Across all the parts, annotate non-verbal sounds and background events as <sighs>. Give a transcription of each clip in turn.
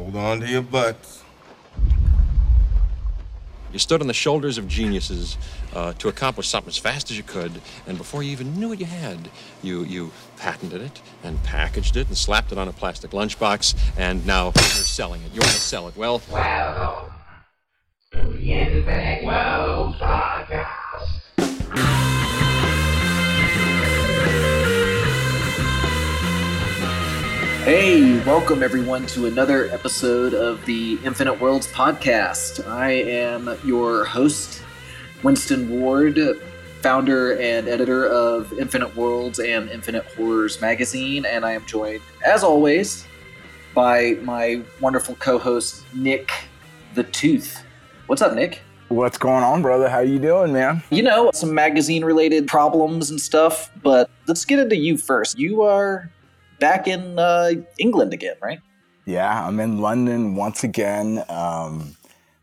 Hold on to your butts. You stood on the shoulders of geniuses uh, to accomplish something as fast as you could, and before you even knew what you had, you you patented it and packaged it and slapped it on a plastic lunchbox, and now you're selling it. You want to sell it. Well, Welcome to Hey, welcome everyone to another episode of the Infinite Worlds podcast. I am your host, Winston Ward, founder and editor of Infinite Worlds and Infinite Horrors magazine, and I am joined, as always, by my wonderful co-host Nick the Tooth. What's up, Nick? What's going on, brother? How you doing, man? You know, some magazine related problems and stuff, but let's get into you first. You are back in uh, England again, right? Yeah, I'm in London once again. Um,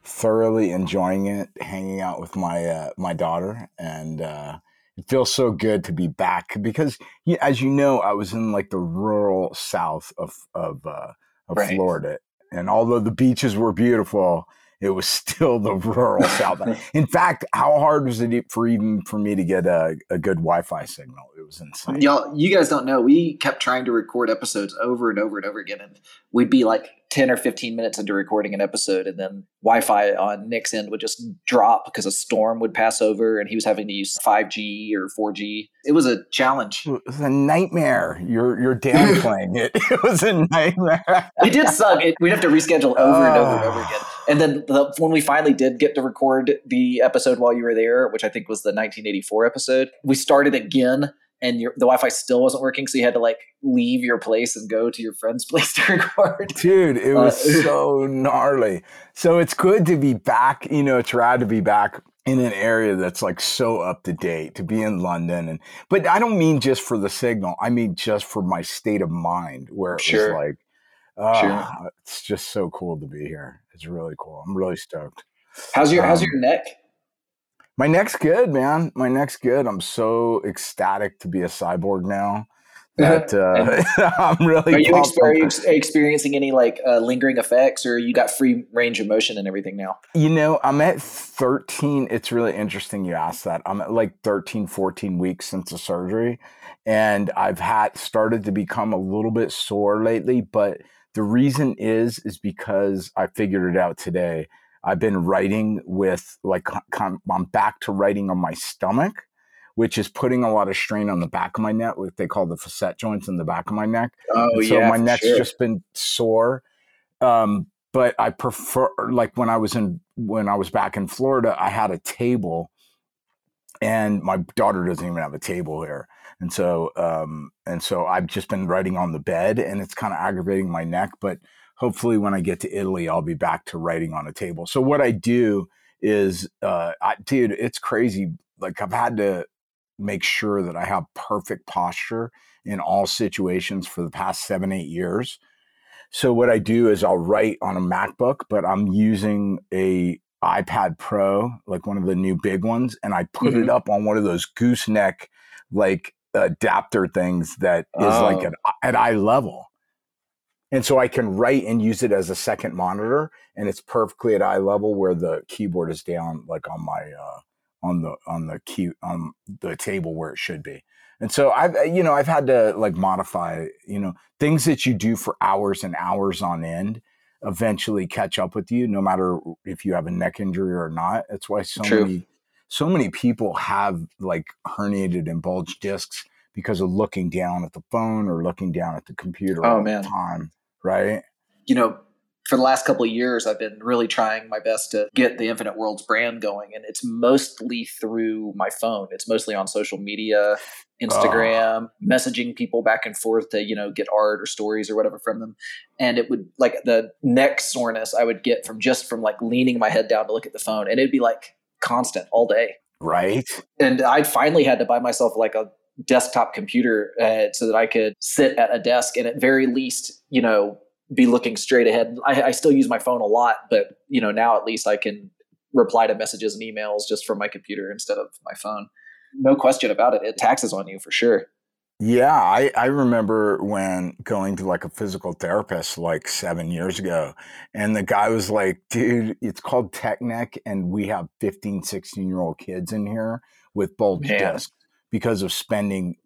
thoroughly enjoying it, hanging out with my uh, my daughter, and uh, it feels so good to be back because, as you know, I was in like the rural south of of, uh, of Right. Florida, and although the beaches were beautiful, it was <laughs> still the rural south. <laughs> In fact, how hard was it for even for me to get a, a good Wi-Fi signal? It was insane. Y'all, you guys don't know. We kept trying to record episodes over and over and over again, and we'd be like ten or fifteen minutes into recording an episode, and then Wi-Fi on Nick's end would just drop because a storm would pass over, and he was having to use five G or four G. It was a challenge. It was a nightmare. You're you're downplaying it. <laughs> It was a nightmare. It did suck. It, we'd have to reschedule over and over and over <sighs> again. And then the, when we finally did get to record the episode while you were there, which I think was the 1984 episode, we started again, and your, the Wi-Fi still wasn't working, so you had to like leave your place and go to your friend's <laughs> place to record. Dude, it was Uh, <laughs> so gnarly. So it's good to be back. You know, it's rad to be back in an area that's like so up to date, to be in London. And but I don't mean just for the signal. I mean just for my state of mind where it Sure. was like, oh, Sure. it's just so cool to be here. It's really cool. I'm really stoked. How's your How's Um, your neck? My neck's good, man. My neck's good. I'm so ecstatic to be a cyborg now. <laughs> That uh, <laughs> I'm really. Are you, pumped. ex- are you ex- experiencing any like uh, lingering effects, or you got free range of motion and everything now? You know, I'm at 13. It's really interesting you asked that. I'm at like 13, 14 weeks since the surgery. And I've had started to become a little bit sore lately. But the reason is, is because I figured it out today. I've been writing with like, I'm back to writing on my stomach, which is putting a lot of strain on the back of my neck, what they call the facet joints in the back of my neck. Oh so my neck's just been sore. Um, but I prefer like when I was in when I was back in Florida, I had a table, and my daughter doesn't even have a table here, and so um, and so I've just been writing on the bed, and it's kind of aggravating my neck. But hopefully, when I get to Italy, I'll be back to writing on a table. So what I do is, uh, I, dude, it's crazy. Like I've had to make sure that I have perfect posture in all situations for the past seven, eight years. So what I do is I'll write on a MacBook, but I'm using a iPad Pro, like one of the new big ones, and I put it up on one of those gooseneck like adapter things that is like Oh. at, at eye level. And so I can write and use it as a second monitor, and it's perfectly at eye level where the keyboard is down, like on my uh, on the on the key on the table where it should be. And so I've uh, you know I've had to like modify you know things that you do for hours and hours on end eventually catch up with you no matter if you have a neck injury or not. That's why so True. many so many people have like herniated and bulged discs because of looking down at the phone or looking down at the computer Oh, all man. the time, right? you know, for the last couple of years, I've been really trying my best to get the Infinite Worlds brand going, and it's mostly through my phone. It's mostly on social media, Instagram, messaging people back and forth to you know get art or stories or whatever from them. And it would like the neck soreness I would get from just from like leaning my head down to look at the phone, and it'd be like constant all day. Right? And I finally had to buy myself like a desktop computer uh, so that I could sit at a desk and at very least, you know, be looking straight ahead. I, I still use my phone a lot, but you know, now at least I can reply to messages and emails just from my computer instead of my phone. No question about it. It taxes on you for sure. Yeah, I, I remember when going to like a physical therapist like seven years ago, and the guy was like, dude, it's called tech neck, and we have 15, 16 year old kids in here with bulge Man. discs because of spending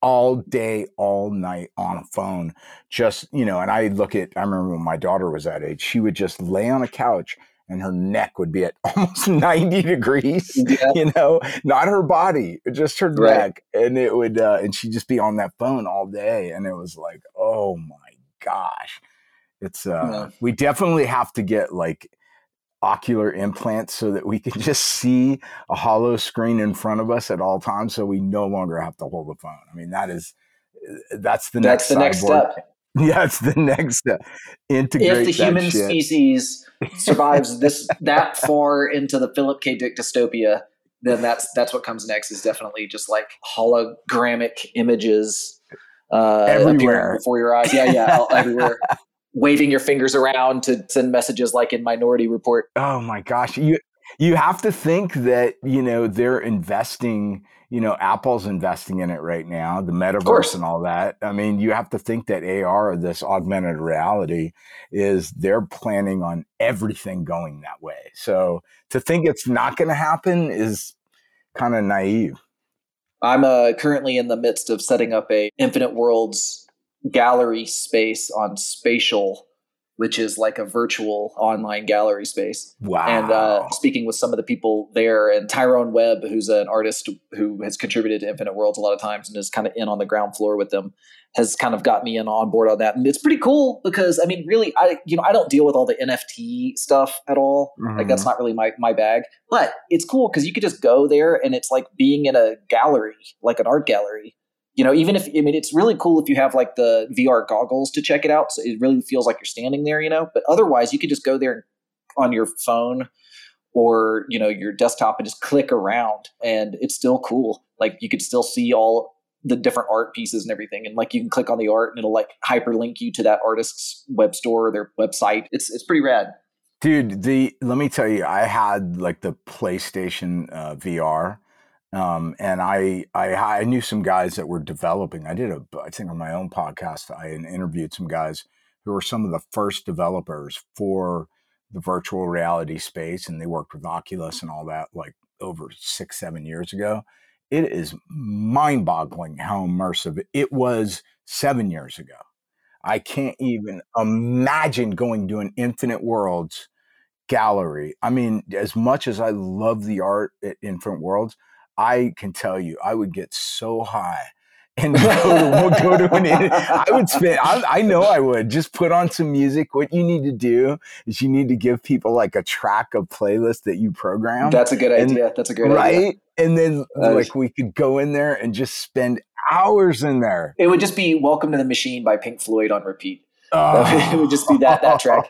all day, all night on a phone. Just, you know, and I look at, I remember when my daughter was that age, she would just lay on a couch and her neck would be at <laughs> almost 90 degrees Yeah. you know, not her body, just her Right. neck, and it would, uh, and she'd just be on that phone all day, and it was like, oh my gosh, it's, uh, Yeah. we definitely have to get like ocular implants so that we can <laughs> just see a hollow screen in front of us at all times, so we no longer have to hold the phone. I mean, that is, that's the That's next, the next step. <laughs> Yeah, it's the next step. Integrate If the human shit. species <laughs> survives this that far into the Philip K. Dick dystopia, then that's that's what comes next. Is definitely just like hologramic images uh, Everywhere. before your eyes. Yeah, yeah, everywhere. <laughs> Waving your fingers around to send messages like in Minority Report. Oh my gosh, you you have to think that you know they're investing. You know, Apple's investing in it right now, the metaverse and all that. I mean, you have to think that AR, this augmented reality, is they're planning on everything going that way. So to think it's not going to happen is kind of naive. I'm uh, currently in the midst of setting up a Infinite Worlds gallery space on Spatial, which is like a virtual online gallery space. Wow. and uh, speaking with some of the people there and tyrone webb who's an artist who has contributed to infinite worlds a lot of times and is kind of in on the ground floor with them has kind of got me in on board on that and it's pretty cool because i mean really i you know i don't deal with all the nft stuff at all like that's not really my, my bag but it's cool because you could just go there and it's like being in a gallery like an art gallery you know even if i mean it's really cool if you have like the vr goggles to check it out so it really feels like you're standing there you know but otherwise you could just go there on your phone or you know your desktop and just click around and it's still cool. Like you could still see all the different art pieces and everything and like you can click on the art and it'll like hyperlink you to that artist's web store or their website. It's it's pretty rad. Dude, the let me tell you, I had like the PlayStation uh, VR, um, and I, I I knew some guys that were developing. I did a I think on my own podcast, I interviewed some guys who were some of the first developers for the virtual reality space, and they worked with Oculus and all that like over six seven years ago. It is mind boggling how immersive it was seven years ago. I can't even imagine going to an Infinite Worlds gallery. I mean, as much as I love the art at Infinite Worlds, I can tell you, I would get so high <laughs> and go to, go to an. I would <laughs> spend. I, I know I would just put on some music. What you need to do is you need to give people like a track of playlist that you program, that's a good And- idea that's a good right? idea Right. And then is- like we could go in there and just spend hours in there. it would just be welcome to the machine by pink floyd on repeat Oh. It would just be that- that track.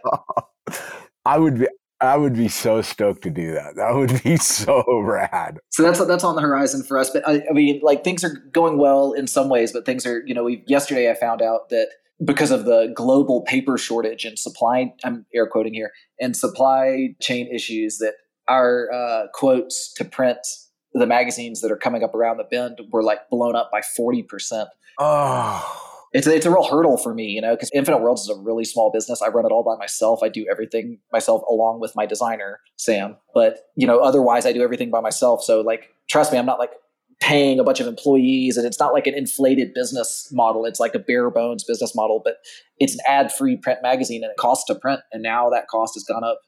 <laughs> I would be I would be so stoked to do that. That would be <laughs> so rad. so that's that's on the horizon for us. But I, I mean, like things are going well in some ways, but things are you know. We yesterday I found out that because of the global paper shortage and supply, I'm air quoting here, and supply chain issues, that our uh, quotes to print the magazines that are coming up around the bend were like blown up by forty percent. Oh. It's a, it's a real hurdle for me, you know, because Infinite Worlds is a really small business. I run it all by myself. I do everything myself along with my designer, Sam. But, you know, otherwise I do everything by myself. So, like, trust me, I'm not like paying a bunch of employees and it's not like an inflated business model. It's like a bare bones business model, but it's an ad free print magazine and it costs to print. And now that cost has gone up,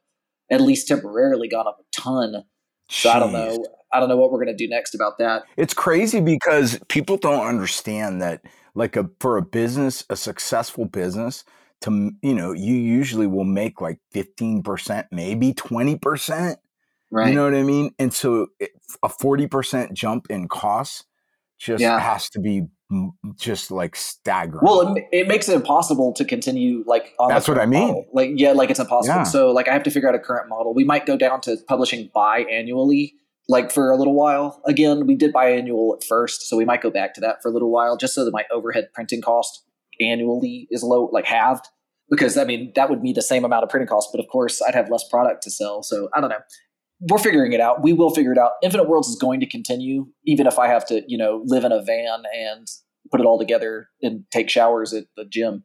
at least temporarily, gone up a ton. So I don't know. I don't know what we're going to do next about that. It's crazy because people don't understand that like a for a business, a successful business to you know, you usually will make like 15%, maybe 20%. Right. You know what I mean? And so it, a 40% jump in costs just Yeah. has to be just like staggering. Well, it, it makes it impossible to continue like on That's what I mean. model. Like, yeah, like it's impossible. Yeah. So, like, I have to figure out a current model. We might go down to publishing biannually, like for a little while. Again, we did biannual at first, so we might go back to that for a little while, just so that my overhead printing cost annually is low, like halved. Because I mean, that would be the same amount of printing costs, but of course, I'd have less product to sell. So I don't know. We're figuring it out. We will figure it out. Infinite Worlds is going to continue, even if I have to, you know, live in a van and put it all together and take showers at the gym.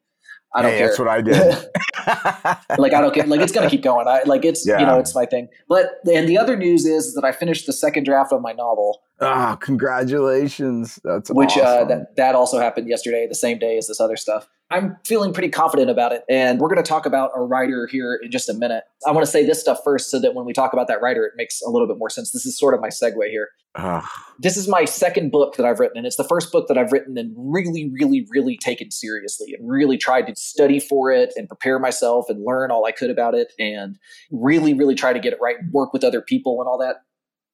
I don't hey, care. That's what I did. <laughs> like I don't care. Like it's gonna keep going. I like it's Yeah. you know it's my thing. But and the other news is that I finished the second draft of my novel, Ah, congratulations. That's which uh, that that also happened yesterday, the same day as this other stuff. I'm feeling pretty confident about it, and we're going to talk about a writer here in just a minute. I want to say this stuff first, so that when we talk about that writer, it makes a little bit more sense. This is sort of my segue here. This is my second book that I've written, and it's the first book that I've written and really, really, really taken seriously and really tried to study for it and prepare myself and learn all I could about it and really, really try to get it right, work with other people and all that.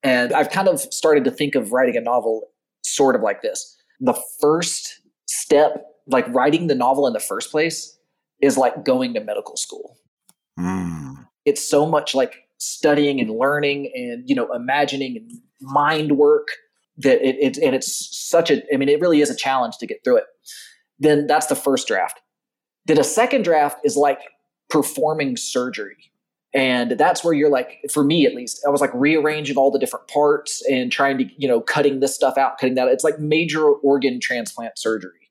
And I've kind of started to think of writing a novel sort of like this. The first step, like writing the novel in the first place, is like going to medical school. Mm. it's so much like studying and learning and you know imagining and mind work that it, it and it's such a i mean it really is a challenge to get through it. Then that's the first draft. Then a second draft is like performing surgery. And that's where you're like for me at least i was like rearranging all the different parts and trying to you know cutting this stuff out cutting that it's like major organ transplant surgery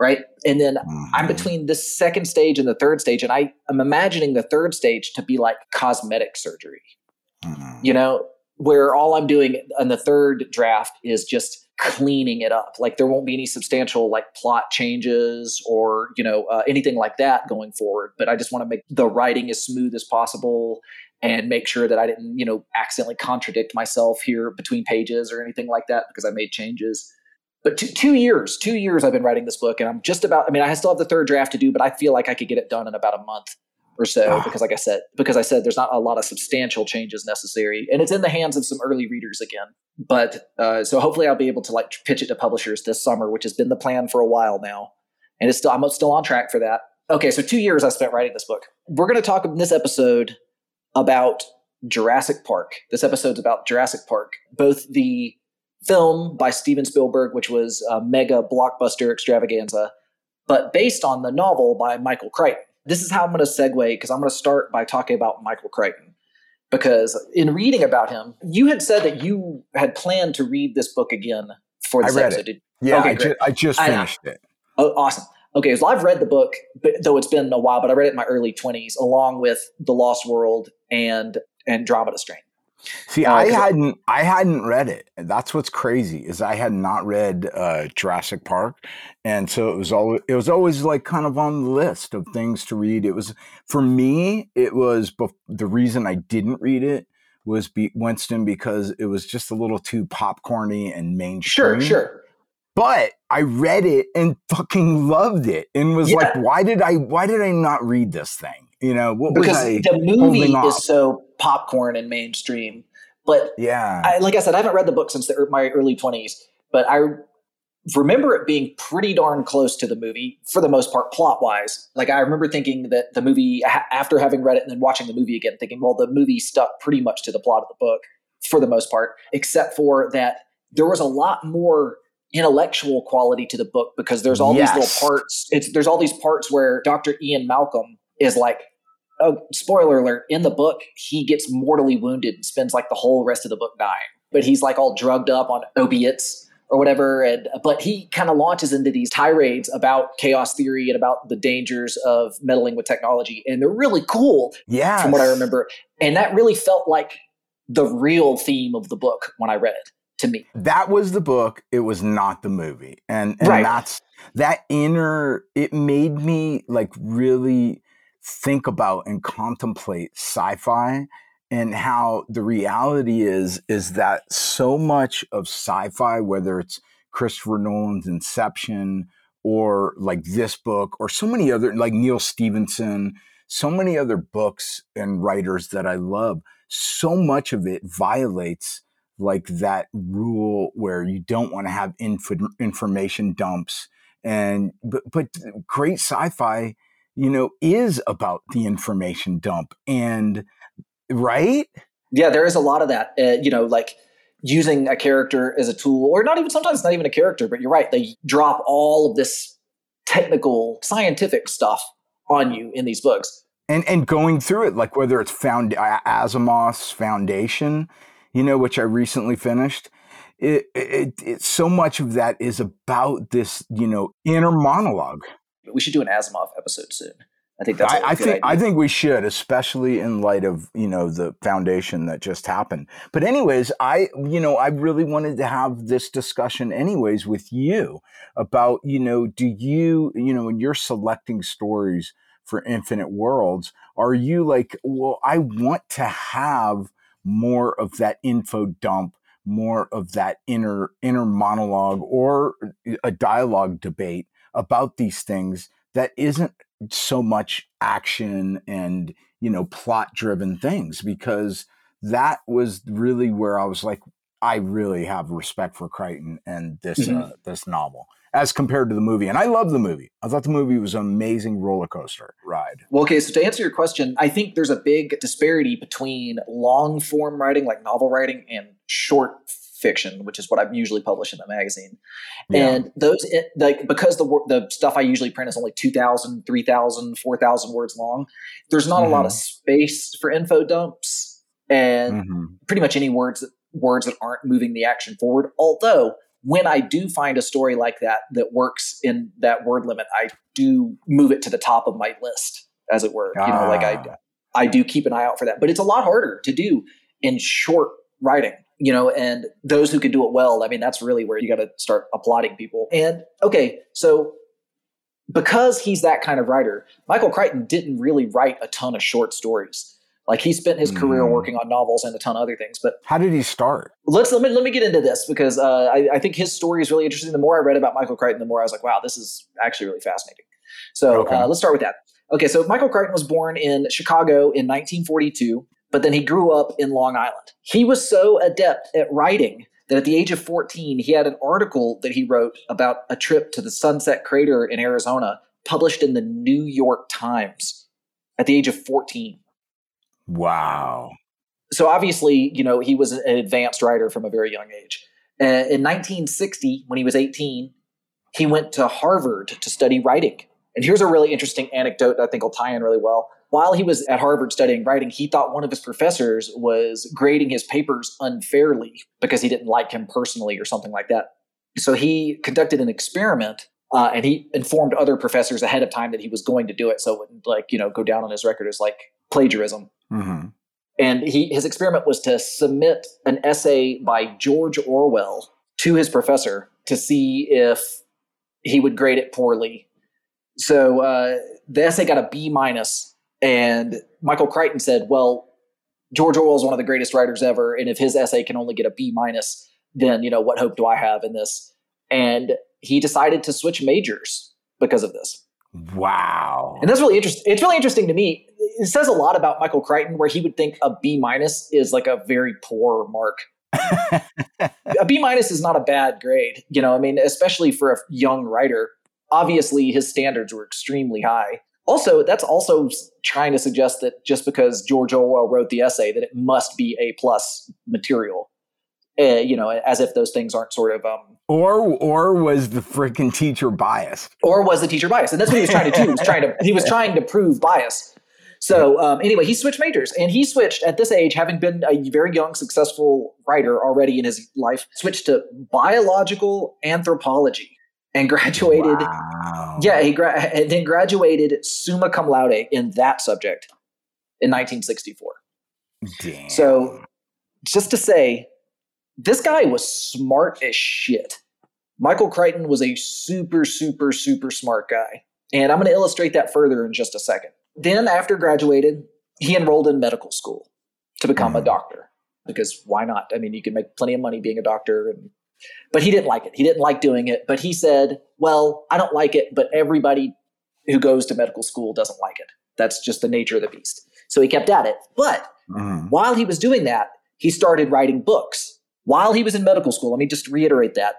right and then I'm Mhm. between the second stage and the third stage, and I am imagining the third stage to be like cosmetic surgery, Mhm. you know, where all I'm doing on the third draft is just cleaning it up. Like there won't be any substantial like plot changes or you know uh, anything like that going forward. But I just want to make the writing as smooth as possible and make sure that I didn't you know accidentally contradict myself here between pages or anything like that because I made changes but two, two years two years i've been writing this book and i'm just about i mean i still have the third draft to do but i feel like i could get it done in about a month or so Ah. because like i said because i said there's not a lot of substantial changes necessary and it's in the hands of some early readers again. But uh, so hopefully i'll be able to like pitch it to publishers this summer which has been the plan for a while now and it's still i'm still on track for that. Okay so two years i spent writing this book. We're going to talk in this episode about jurassic park. This episode's about jurassic park both the film by Steven Spielberg, which was a mega blockbuster extravaganza, but based on the novel by Michael Crichton. This is how I'm going to segue because I'm going to start by talking about Michael Crichton. Because in reading about him, you had said that you had planned to read this book again for I this read episode. it. Yeah, Okay, I, ju- I just I finished it. Oh, awesome. Okay, so I've read the book, but though it's been a while, but I read it in my early 20s along with The Lost World and Andromeda Strain. See, Uh, I hadn't I hadn't read it. That's what's crazy is I had not read uh, Jurassic Park, and so it was always it was always like kind of on the list of things to read. It was for me. It was bef- the reason I didn't read it was be, Winston because it was just a little too popcorny and mainstream. sure. Sure. But I read it and fucking loved it, and was Yeah. like, why did I why did I not read this thing? You know what was Because I? the movie is so popcorn and mainstream. But yeah, I, like I said, I haven't read the book since the, my early 20s, but I remember it being pretty darn close to the movie for the most part, plot wise. Like I remember thinking that the movie, after having read it and then watching the movie again, thinking, well, the movie stuck pretty much to the plot of the book for the most part, except for that there was a lot more intellectual quality to the book because there's all Yes. these little parts. It's there's all these parts where Dr. Ian Malcolm is like oh, spoiler alert, in the book, he gets mortally wounded and spends like the whole rest of the book dying. But he's like all drugged up on opiates or whatever. And but he kind of launches into these tirades about chaos theory and about the dangers of meddling with technology. And they're really cool yeah. from what I remember. And that really felt like the real theme of the book when I read it to me. that was the book it was not the movie and and Right. that's that inner it made me like really think about and contemplate sci-fi and how the reality is is that so much of sci-fi whether it's christopher nolan's inception or like this book or so many other like neal stephenson so many other books and writers that i love so much of it violates like that rule where you don't want to have info- information dumps and but but great sci-fi you know is about the information dump and right Yeah, there is a lot of that. Uh, you know, like using a character as a tool, or not even sometimes not even a character, but you're right. They drop all of this technical, scientific stuff on you in these books. and and going through it like whether it's found A- asimov's foundation you know which i recently finished it, it, it so much of that is about this, you know, inner monologue. We should do an Asimov episode soon. I think that's. I, think idea. I think we should, especially in light of you know the foundation that just happened. But anyways, I you know I really wanted to have this discussion anyways with you about you know do you you know when you're selecting stories for Infinite Worlds, are you like well I want to have more of that info dump more of that inner inner monologue or a dialogue debate about these things that isn't so much action and you know plot driven things because that was really where I was like I really have respect for Crichton and this Mhm. uh, this novel as compared to the movie and I love the movie I thought the movie was an amazing roller coaster ride Well, okay, so to answer your question, I think there's a big disparity between long form writing, like novel writing, and short fiction, which is what I usually publish in the magazine. Yeah. And those, it, like, because the the stuff I usually print is only 2,000, 3,000, 4,000 words long, there's not a lot of space for info dumps and Mhm. pretty much any words that, words that aren't moving the action forward. Although, when I do find a story like that that works in that word limit, I do move it to the top of my list, as it were. You know, like I Ah. I do keep an eye out for that. But it's a lot harder to do in short writing, you know, and those who can do it well, I mean, that's really where you got to start applauding people. And okay, so because he's that kind of writer, Michael Crichton didn't really write a ton of short stories. Like he spent his career Mm. working on novels and a ton of other things. But how did he start let's let me let me get into this because uh, I, I think his story is really interesting. The more I read about Michael Crichton, the more I was like, wow, this is actually really fascinating. So Okay. uh, let's start with that. Okay, so Michael Crichton was born in Chicago in 1942, but then he grew up in Long Island. He was so adept at writing that at the age of 14, he had an article that he wrote about a trip to the Sunset Crater in Arizona, published in the New York Times at the age of 14 wow so obviously, you know, he was an advanced writer from a very young age. Uh, in 1960, when he was 18, he went to Harvard to study writing. And here's a really interesting anecdote that I think will tie in really well. While he was at Harvard studying writing, he thought one of his professors was grading his papers unfairly because he didn't like him personally or something like that. So he conducted an experiment uh, and he informed other professors ahead of time that he was going to do it. So it wouldn't like, you know, go down on his record as like plagiarism hmm and he his experiment was to submit an essay by George Orwell to his professor to see if he would grade it poorly. So uh, the essay got a B minus, and Michael Crichton said, "Well, George Orwell is one of the greatest writers ever, and if his essay can only get a B minus, then you know what hope do I have in this?" And he decided to switch majors because of this. wow And that's really interesting. It's really interesting to me. It says a lot about Michael Crichton, where he would think a B minus is like a very poor mark. <laughs> a B minus is not a bad grade, you know. I mean, especially for a young writer. Obviously, his standards were extremely high. Also, that's also trying to suggest that just because George Orwell wrote the essay, that it must be A plus material. Uh, you know, as if those things aren't sort of um, or or was the freaking teacher biased or was the teacher biased? And that's what he was trying to do. He was trying to he was trying to prove bias. So um, anyway, he switched majors, and he switched at this age, having been a very young, successful writer already in his life, switched to biological anthropology and graduated. wow Yeah, he gra- and then graduated summa cum laude in that subject in 1964. Damn. So, just to say, this guy was smart as shit. Michael Crichton was a super, super, super smart guy. And I'm going to illustrate that further in just a second. Then, after graduated, he enrolled in medical school to become a Mhm. doctor because why not? I mean, you can make plenty of money being a doctor. And, but he didn't like it. He didn't like doing it. But he said, well, I don't like it, but everybody who goes to medical school doesn't like it. That's just the nature of the beast. So he kept at it. But Mhm. while he was doing that, he started writing books. While he was in medical school, let me just reiterate that.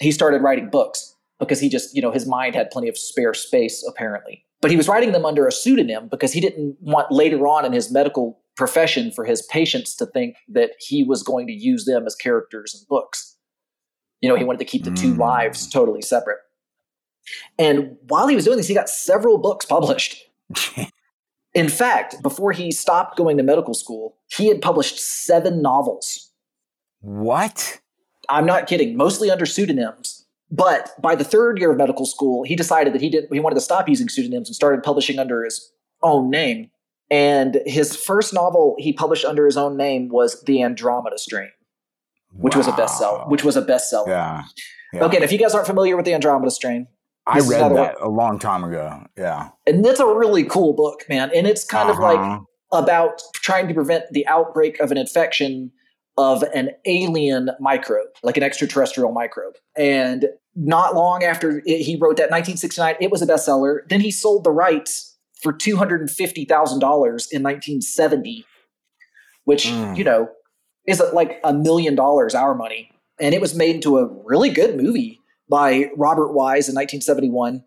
He started writing books because he just, you know, his mind had plenty of spare space, apparently. But he was writing them under a pseudonym because he didn't want later on in his medical profession for his patients to think that he was going to use them as characters in books. You know, he wanted to keep the two Mm. lives totally separate. And while he was doing this, he got several books published. <laughs> In fact, before he stopped going to medical school, he had published seven novels. what I'm not kidding, mostly under pseudonyms. But by the third year of medical school, he decided that he did he wanted to stop using pseudonyms and started publishing under his own name. And his first novel he published under his own name was The Andromeda Strain, which was a bestseller. Which was a bestseller. Yeah. yeah. Okay, and if you guys aren't familiar with The Andromeda Strain, I read that a long time ago. Yeah. and it's a really cool book, man. And it's kind of like Uh-huh. about trying to prevent the outbreak of an infection of an alien microbe, like an extraterrestrial microbe. And not long after it, he wrote that, 1969, it was a bestseller. Then he sold the rights for $250,000 in 1970, which, Mm. you know, is like a million dollars our money. And it was made into a really good movie by Robert Wise in 1971.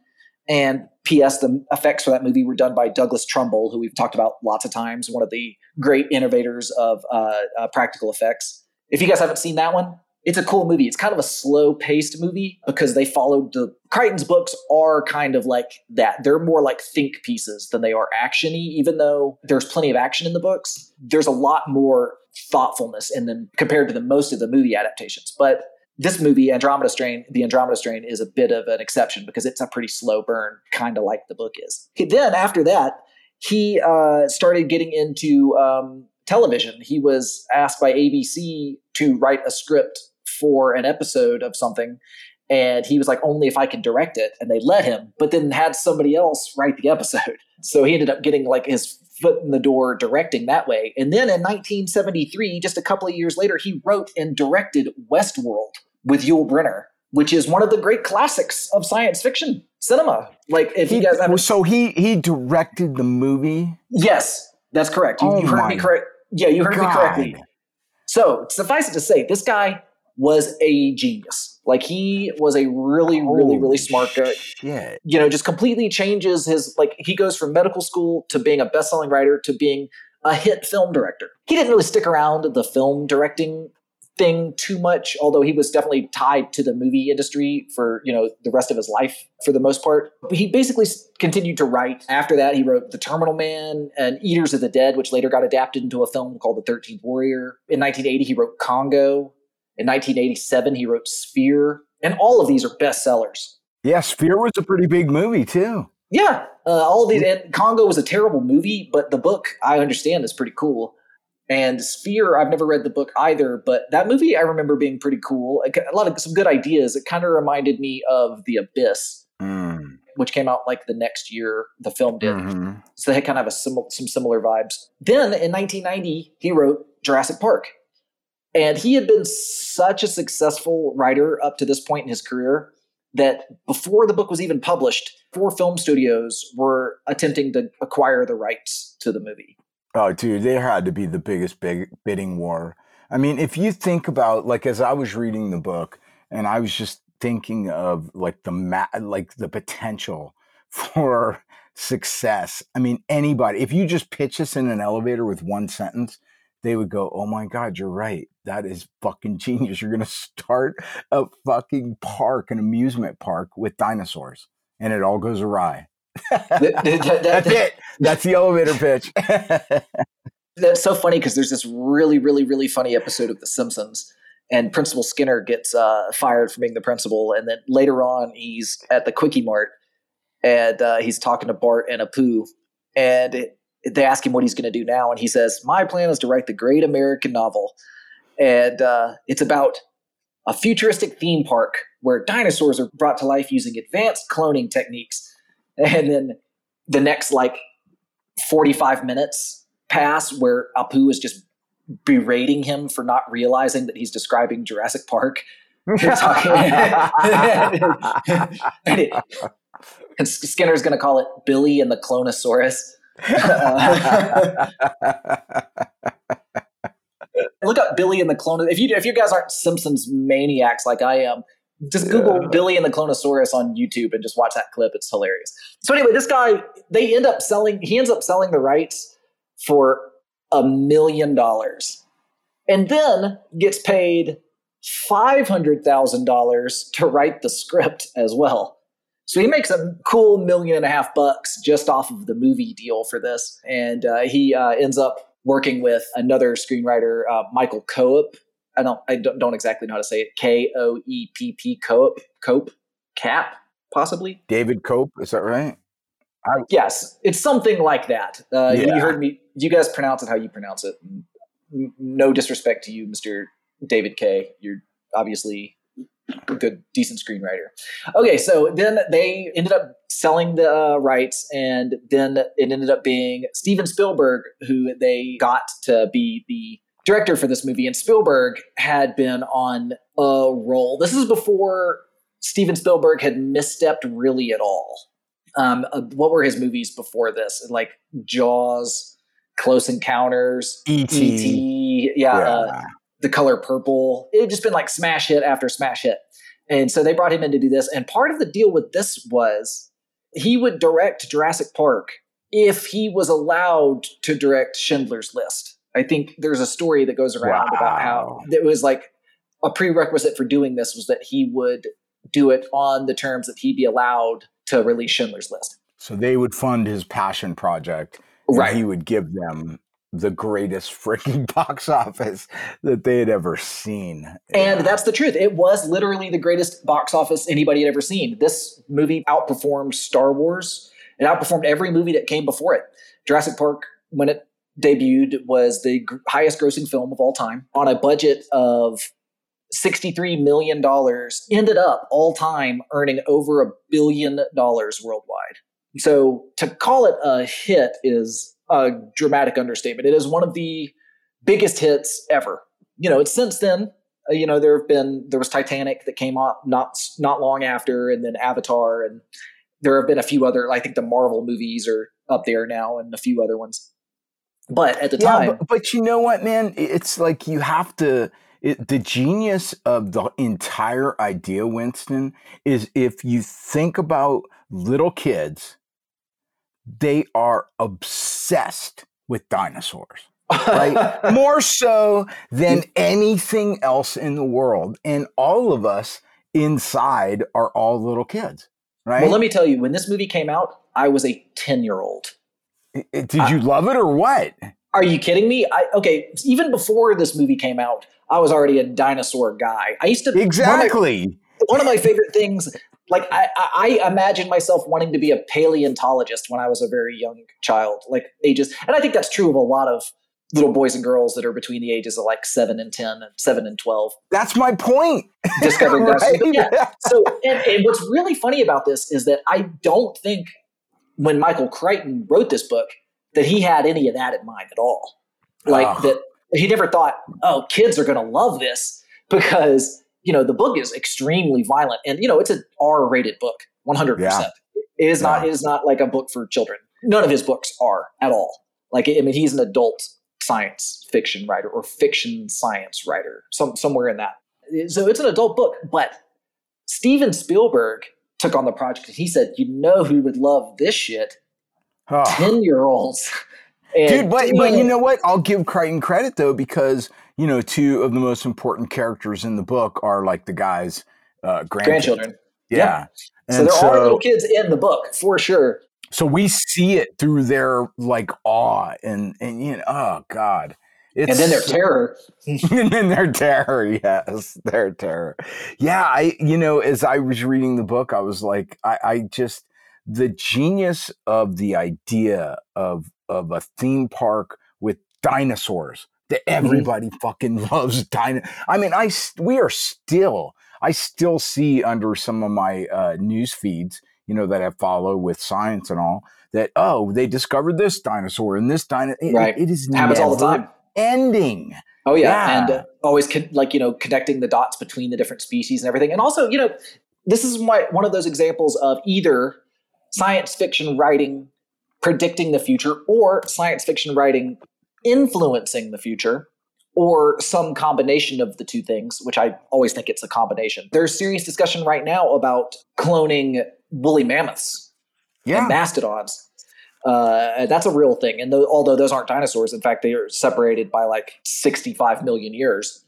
And P.S. The effects for that movie were done by Douglas Trumbull, who we've talked about lots of times, one of the great innovators of uh, uh, practical effects. If you guys haven't seen that one, it's a cool movie. It's kind of a slow paced movie because they followed the Crichton's books are kind of like that. They're more like think pieces than they are actiony, even though there's plenty of action in the books. There's a lot more thoughtfulness in them compared to the most of the movie adaptations. But this movie, Andromeda Strain, the Andromeda Strain is a bit of an exception because it's a pretty slow burn, kind of like the book is. Then after that, he uh, started getting into um, television. He was asked by ABC to write a script for an episode of something. And he was like, only if I can direct it. And they let him, but then had somebody else write the episode. <laughs> So he ended up getting like his foot in the door directing that way. And then in 1973, just a couple of years later, he wrote and directed Westworld with Yul Brynner, which is one of the great classics of science fiction cinema. Like, if He, you guys haven't so he he directed the movie. Yes, that's correct. You, Oh you heard me correct. Yeah, you heard me correctly. So suffice it to say, this guy was a genius. Like he was a really, really, really smart guy. Shit. You know, just completely changes his like he goes from medical school to being a best-selling writer to being a hit film director. He didn't really stick around the film directing thing too much, although he was definitely tied to the movie industry for, you know, the rest of his life for the most part. He basically continued to write. After that, he wrote The Terminal Man and Eaters of the Dead, which later got adapted into a film called The 13th Warrior. In 1980, he wrote Congo. In 1987, he wrote Sphere. And all of these are bestsellers. Yeah, Sphere was a pretty big movie too. Yeah, uh, all these. And Congo was a terrible movie, but the book I understand is pretty cool. And Sphere, I've never read the book either, but that movie I remember being pretty cool. A lot of some good ideas. It kind of reminded me of The Abyss, Mm. which came out like the next year. The film did, Mhm. so they had kind of have a sim- some similar vibes. Then in 1990, he wrote Jurassic Park, and he had been such a successful writer up to this point in his career that before the book was even published, four film studios were attempting to acquire the rights to the movie. Oh, dude, there had to be the biggest big bidding war. I mean, if you think about like as I was reading the book, and I was just thinking of like the ma- like the potential <laughs> for success. I mean, anybody, if you just pitch us in an elevator with one sentence, they would go, "Oh my god, you're right. That is fucking <laughs> genius. You're gonna start a fucking park, an amusement park with dinosaurs, and it all goes awry." That- that- that- <laughs> That's it. That's the elevator pitch. <laughs> That's so funny because there's this really, really, really funny episode of The Simpsons, and Principal Skinner gets uh, fired from being the principal, and then later on he's at the Kwik-E-Mart, and uh, he's talking to Bart and Apu, and it, they ask him what he's going to do now, and he says, "My plan is to write the great American novel, and uh, it's about a futuristic theme park where dinosaurs are brought to life using advanced cloning techniques." And then the next like 45 minutes pass where Apu is just berating him for not realizing that he's describing Jurassic Park. <laughs> <laughs> And, it- and Skinner's going to call it Billy and the Clonosaurus. <laughs> Look up Billy and the Clone. If you if you guys aren't Simpsons maniacs like I am, just Google Yeah. Billy and the Clonosaurus on YouTube and just watch that clip. It's hilarious. So anyway, this guy they end up selling. He ends up selling the rights for a million dollars, and then gets paid five hundred thousand dollars to write the script as well. So he makes a cool million and a half bucks just off of the movie deal for this, and uh, he uh, ends up working with another screenwriter, uh, Michael Coop, I don't I don't, don't exactly know how to say it. K O E P P Cope Cope Cap possibly. David Cope, is that right? Yes, it's something like that. Uh, Yeah. You heard me. You guys pronounce it how you pronounce it. No disrespect to you, Mister David K. You're obviously good, decent screenwriter. Okay, so then they ended up selling the uh, rights, and then it ended up being Steven Spielberg who they got to be the director for this movie. And Spielberg had been on a roll. This is before Steven Spielberg had misstepped really at all. Um, uh, what were his movies before this? Like Jaws, Close Encounters, E.T. E.T. Yeah, Uh, The Color Purple. It had just been like smash hit after smash hit. And so they brought him in to do this. And part of the deal with this was he would direct Jurassic Park if he was allowed to direct Schindler's List. I think there's a story that goes around about how it was like a prerequisite for doing this was that he would do it on the terms that he'd be allowed to release Schindler's List. So they would fund his passion project. Right. He would give them the greatest freaking <laughs> box office that they had ever seen. And Yeah. that's the truth. It was literally the greatest box office anybody had ever seen. This movie outperformed Star Wars. It outperformed every movie that came before it. Jurassic Park, when it debuted, was the gr- highest grossing film of all time on a budget of $63 million, ended up all time earning over a billion dollars worldwide. So to call it a hit is a dramatic understatement. It is one of the biggest hits ever. You know, it's since then uh, you know there have been there was titanic that came out not not long after and then avatar and there have been a few other i think the marvel movies are up there now and a few other ones but at the Yeah, time but, but you know what, man? It's like you have to. It, the genius of the entire idea, Winston, is if you think about little kids, they are obsessed with dinosaurs. right? <laughs> More so than anything else in the world. And all of us inside are all little kids, right? well let me tell you when this movie came out i was a 10 year old I- I- Did you love it or what? are you kidding me I, okay even before this movie came out i was already a dinosaur guy i used to one of my- Exactly. one of my favorite things like I, I imagine myself wanting to be a paleontologist when i was a very young child like ages and i think that's true of a lot of little boys and girls that are between the ages of like 7 and 10 and 7 and 12 That's my point. <laughs> discovering <laughs> Right? yeah, so and, and what's really funny about this is that i don't think when michael crichton wrote this book that he had any of that in mind at all like Ugh. that he never thought oh kids are going to love this because you know the book is extremely violent and you know it's an r-rated book 100% Yeah. it is not it is not like a book for children. None of his books are at all. Like i mean he's an adult science fiction writer or fiction science writer some, somewhere in that. So it's an adult book but steven spielberg took on the project and he said you know who would love this shit? Oh. 10 year olds Dude, but, but you know what? I'll give Crichton credit though, because you know, two of the most important characters in the book are like the guy's uh, grandkids. grandchildren Yeah. Yeah. And so there so, are little kids in the book for sure so we see it through their like awe and and you know, oh god, it's <laughs> and then their terror and then their terror, yes, their terror. Yeah, I you know, as I was reading the book, I was like, I, I just the genius of the idea of of a theme park with dinosaurs that everybody fucking <laughs> loves. Dino. I mean, I we are still I still see under some of my uh, news feeds, you know, that I follow with science and all. That oh, they discovered this dinosaur and this dino. it- Right. it is happens all the time Ending. Oh yeah, Yeah. and uh, always con- like you know connecting the dots between the different species and everything, and also you know this is my, one of those examples of either science fiction writing predicting the future or science fiction writing influencing the future or some combination of the two things which i always think it's a combination there's serious discussion right now about cloning woolly mammoths Yeah. and mastodons. Uh, that's a real thing. And tho- although those aren't dinosaurs, in fact, they are separated by like 65 million years.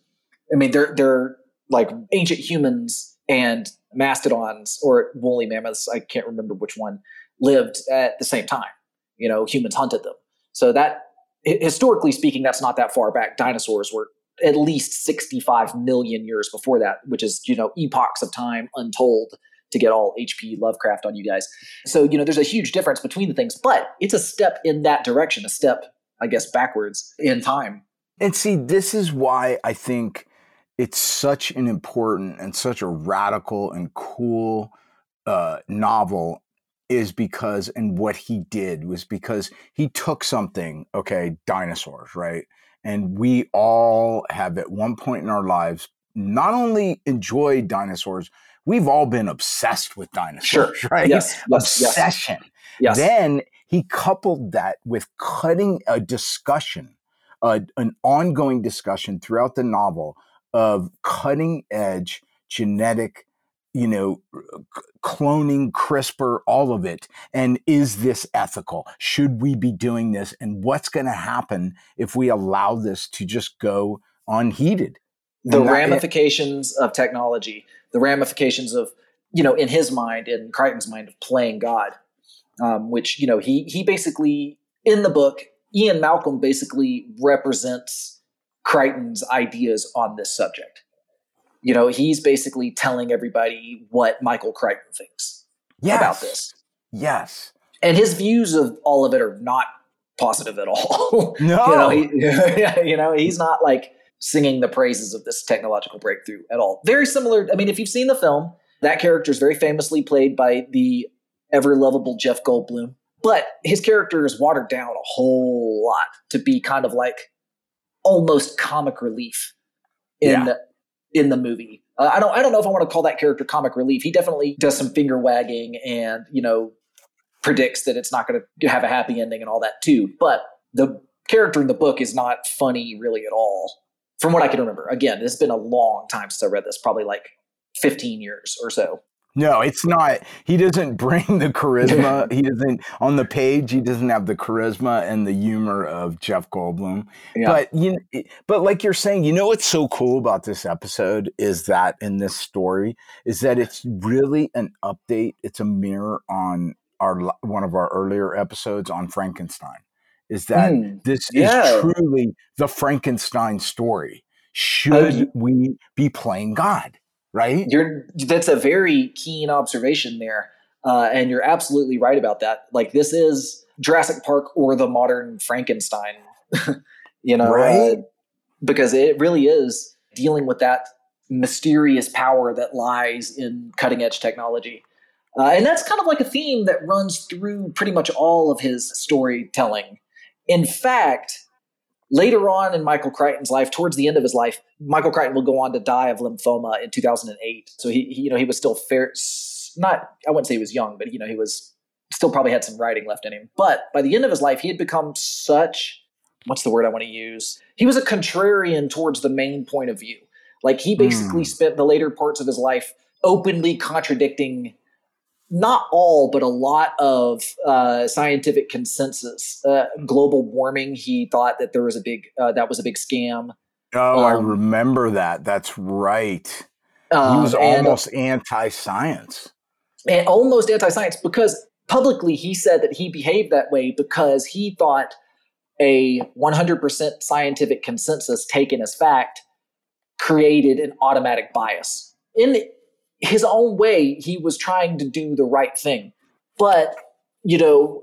I mean, they're they're like ancient humans and mastodons or woolly mammoths. I can't remember which one lived at the same time. You know, humans hunted them. So that historically speaking, that's not that far back. Dinosaurs were at least 65 million years before that, which is, you know, epochs of time untold to get all HP Lovecraft on you guys. So, you know, there's a huge difference between the things, but it's a step in that direction, a step, I guess, backwards in time. And see, this is why I think it's such an important and such a radical and cool uh, novel is because and what he did was because he took something okay dinosaurs right and we all have at one point in our lives not only enjoyed dinosaurs we've all been obsessed with dinosaurs <laughs> Sure. right Yes, yes, yes. obsession Yes. then he coupled that with cutting a discussion uh, an ongoing discussion throughout the novel of cutting edge genetic you know cloning crispr all of it and is this ethical? Should we be doing this? And what's going to happen if we allow this to just go unheeded? The And that- ramifications of technology, the ramifications of, you know, in his mind, in Crichton's mind, of playing God, um, which you know he he basically in the book, Ian Malcolm basically represents Crichton's ideas on this subject. You know, he's basically telling everybody what Michael Crichton thinks yes. about this, yes and his views of all of it are not positive at all. <laughs> no you know, he, <laughs> you know, he's not like singing the praises of this technological breakthrough at all. Very similar. I mean, if you've seen the film, that character is very famously played by the ever lovable Jeff Goldblum, but his character is watered down a whole lot to be kind of like almost comic relief in Yeah. In the movie. Uh, I don't I don't know if I want to call that character comic relief. He definitely does some finger wagging and you know predicts that it's not going to have a happy ending and all that too. But the character in the book is not funny really at all, from what I can remember. Again, it's been a long time since I read this, probably like 15 years or so. No, it's not. He doesn't bring the charisma. he doesn't on the page. He doesn't have the charisma and the humor of Jeff Goldblum. Yeah. But you, but like you're saying, you know what's so cool about this episode is that in this story is that it's really an update. It's a mirror on our one of our earlier episodes on Frankenstein. Is that Hmm, this yeah. is truly the Frankenstein story? Should we be playing God? Right? You're that's a very keen observation there, uh, and you're absolutely right about that. Like this is Jurassic Park or the modern Frankenstein, <laughs> you know, Right. uh, because it really is dealing with that mysterious power that lies in cutting edge technology. Uh, and that's kind of like a theme that runs through pretty much all of his storytelling. In fact, later on in Michael Crichton's life, towards the end of his life, Michael Crichton will go on to die of lymphoma in 2008. So he, he you know, he was still fair, not, I wouldn't say he was young, but you know, he was still probably had some writing left in him. But by the end of his life, he had become such, what's the word I want to use? He was a contrarian towards the main point of view. Like he basically Hmm. spent the later parts of his life openly contradicting not all, but a lot of uh, scientific consensus. Uh, global warming, he thought that there was a big uh, that was a big scam. Oh, I Um, remember that. That's right. He Um, was and- almost anti-science. and almost anti-science because publicly he said that he behaved that way because he thought a 100% scientific consensus taken as fact created an automatic bias in his own way he was trying to do the right thing. But you know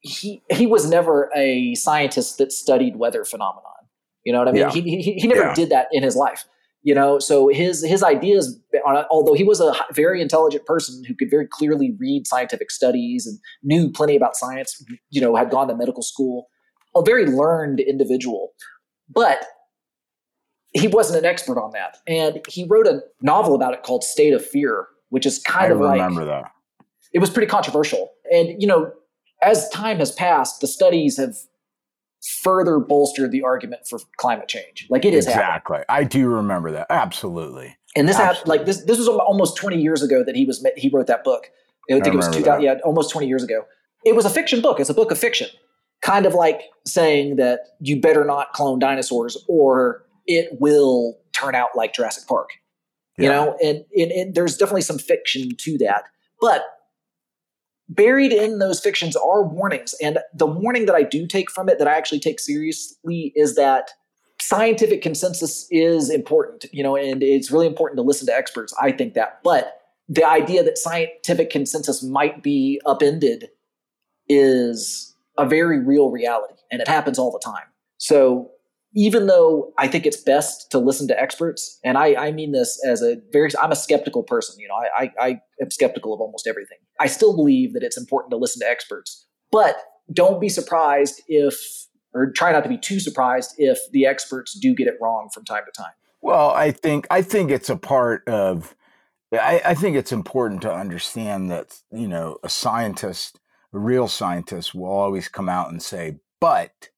he he was never a scientist that studied weather phenomenon. You know what i mean? Yeah. he, he, he never Yeah. did that in his life. You know so his his ideas although he was a very intelligent person who could very clearly read scientific studies and knew plenty about science you know had gone to medical school a very learned individual. But he wasn't an expert on that and he wrote a novel about it called state of fear which is kind I of like remember that. it was pretty controversial. And, you know, as time has passed, the studies have further bolstered the argument for climate change. Like it is happening. Exactly. I do remember that. Absolutely. And this happened, like this, this was almost 20 years ago that he was, he wrote that book. I think I it was 2000, yeah, almost 20 years ago. It was a fiction book. It's a book of fiction, kind of like saying that you better not clone dinosaurs or it will turn out like Jurassic Park. You know, and, and, and there's definitely some fiction to that. But buried in those fictions are warnings. And the warning that I do take from it, that I actually take seriously, is that scientific consensus is important, you know, and it's really important to listen to experts. I think that. But the idea that scientific consensus might be upended is a very real reality, and it happens all the time. So even though I think it's best to listen to experts, and I, I mean this as a very, I'm a skeptical person. You know, I, I, I am skeptical of almost everything. I still believe that it's important to listen to experts, but don't be surprised if, or try not to be too surprised if the experts do get it wrong from time to time. Well, I think I think it's a part of. I, I think it's important to understand that you know a scientist, a real scientist, will always come out and say, "But,"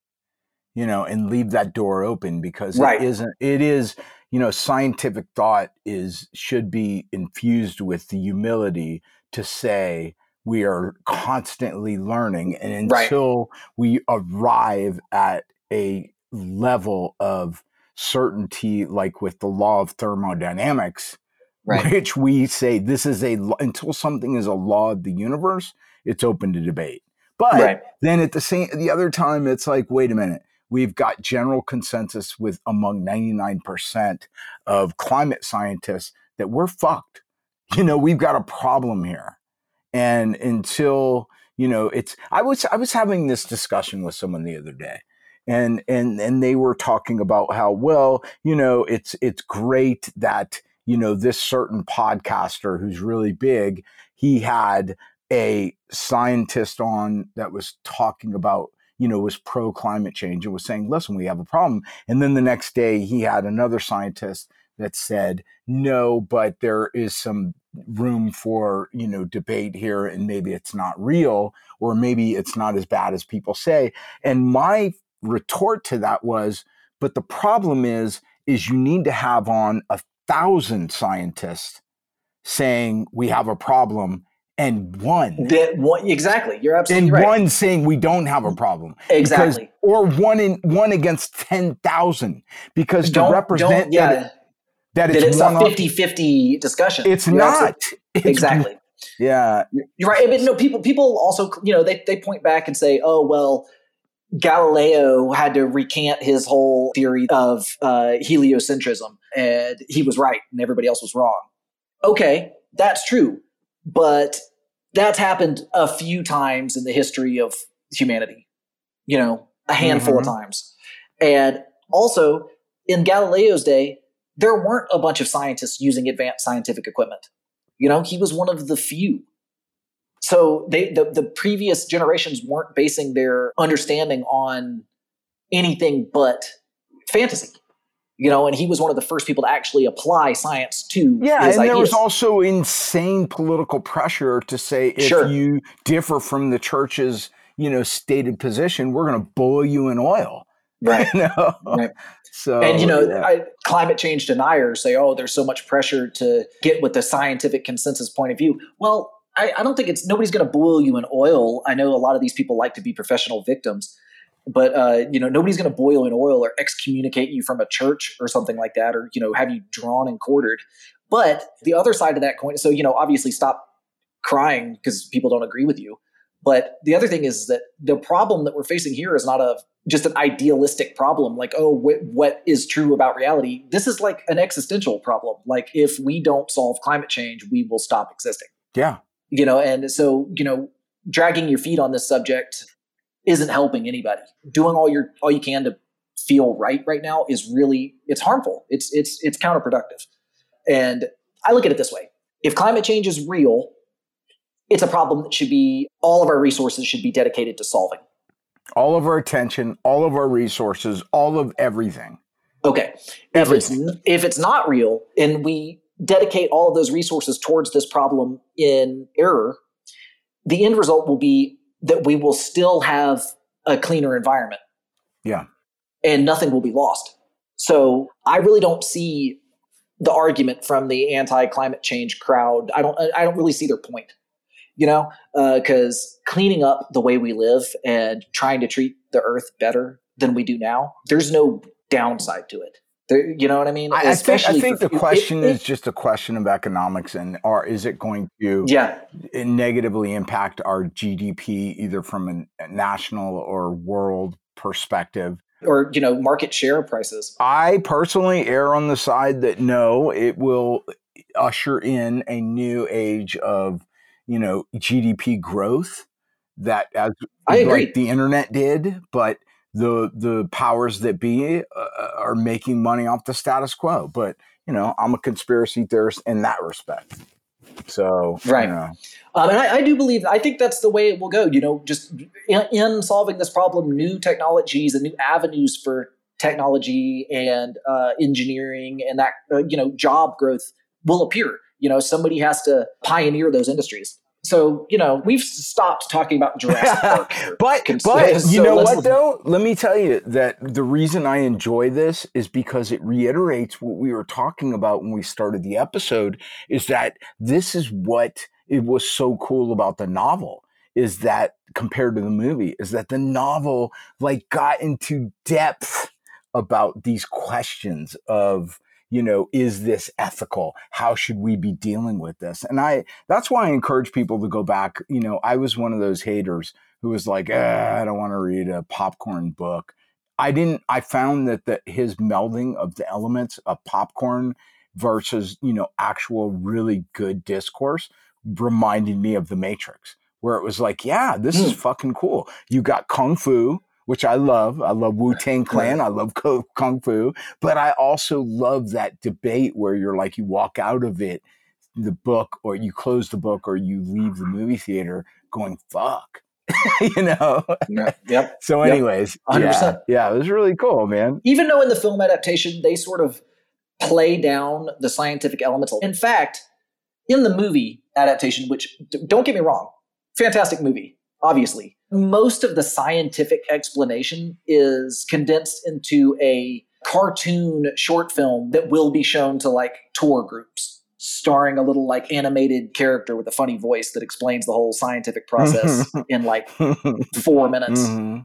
you know, and leave that door open because Right. it isn't. It is you know scientific thought is should be infused with the humility to say we are constantly learning and Right. until we arrive at a level of certainty like with the law of thermodynamics <laughs> Right. which we say this is a until something is a law of the universe it's open to debate but Right. then at the same the other time it's like wait a minute we've got general consensus with among 99% of climate scientists that we're fucked. You know we've got a problem here. And until you know it's i was i was having this discussion with someone the other day and and and they were talking about how well you know it's it's great that you know this certain podcaster who's really big he had a scientist on that was talking about you know was pro climate change and was saying listen we have a problem. And then the next day he had another scientist that said no but there is some room for you know debate here and maybe it's not real or maybe it's not as bad as people say. And my retort to that was but the problem is is you need to have on a thousand scientists saying we have a problem and one That one, exactly. You're absolutely right. and right. one saying we don't have a problem exactly. because, or one in one against 10,000 because to don't represent don't, yeah, that, that that it's, a one off- 50-50 discussion. it's You're not <laughs> It's- exactly. yeah You're right. But no, people people also you know they they point back and say, oh well, Galileo had to recant his whole theory of uh, heliocentrism, and he was right, and everybody else was wrong. Okay, that's true, but that's happened a few times in the history of humanity. You know, a handful of mm-hmm. times, and also in Galileo's day, there weren't a bunch of scientists using advanced scientific equipment. You know, he was one of the few. So they the, the previous generations weren't basing their understanding on anything but fantasy. You know, and he was one of the first people to actually apply science to yeah and there was also insane political pressure to say if Sure. you differ from the church's you know stated position we're going to boil you in oil <laughs> right. you know Right. so and you know, yeah. I, climate change deniers say, "Oh, there's so much pressure to get with the scientific consensus point of view." Well, I, I don't think it's nobody's going to boil you in oil. I know a lot of these people like to be professional victims, but uh, you know, nobody's going to boil in oil or excommunicate you from a church or something like that, or you know, have you drawn and quartered. But the other side of that coin, so you know, obviously, stop crying because people don't agree with you. But the other thing is that the problem that we're facing here is not a just an idealistic problem like oh wh- what is true about reality this is like an existential problem like if we don't solve climate change we will stop existing yeah you know and so you know dragging your feet on this subject isn't helping anybody. Doing all your all you can to feel right right now is really it's harmful. It's it's it's counterproductive. And i look at it this way. If climate change is real it's a problem that should be all of our resources should be dedicated to solving. All of our attention all of our resources all of everything. Okay. If it's, Everything. if it's not real and we dedicate all of those resources towards this problem in error, the end result will be that we will still have a cleaner environment yeah and nothing will be lost. So I really don't see the argument from the anti-climate change crowd. I don't. I don't really see their point. You know, uh, because cleaning up the way we live and trying to treat the earth better than we do now, there's no downside to it. There, you know what I mean? I, I think, I think the question it- it- is just a question of economics and or is it going to yeah, eh, negatively impact our GDP either from a national or world perspective or you know market share prices? I personally err on the side that no, it will usher in a new age of you know GDP growth that as I agree. like the internet did, but the the powers that be uh, are making money off the status quo. But you know, I'm a conspiracy theorist in that respect. So Right. you know, Um, and I, I do believe, I think that's the way it will go. You know, just in, in solving this problem, new technologies and new avenues for technology and uh, engineering and that, uh, you know, job growth will appear. You know, somebody has to pioneer those industries. So, you know, we've stopped talking about Jurassic <laughs> Park. But Cons- but you know what though? Let me tell you that the reason I enjoy this is because it reiterates what we were talking about when we started the episode is that this is what it was so cool about the novel is that compared to the movie is that the novel like got into depth about these questions of you know is this ethical? How should we be dealing with this? And i that's why i encourage people to go back you know i was one of those haters who was like "Ah, i don't want to read a popcorn book. I didn't i found that the, his melding of the elements of popcorn versus you know actual really good discourse reminded me of the matrix where it was like yeah this is fucking cool. You got kung fu which I love. I love Wu Tang Clan. I love Kung Fu. But I also love that debate where you're like, you walk out of it, the book, or you close the book, or you leave the movie theater going, fuck. <laughs> you know? Yeah, yep. <laughs> So, Yep. anyways, 100%. yeah, yeah, it was really cool, man. even though in the film adaptation they sort of play down the scientific elements. In fact, in the movie adaptation, which don't get me wrong, fantastic movie, obviously. Most of the scientific explanation is condensed into a cartoon short film that will be shown to like tour groups starring a little like animated character with a funny voice that explains the whole scientific process <laughs> in like 4 minutes Mhm.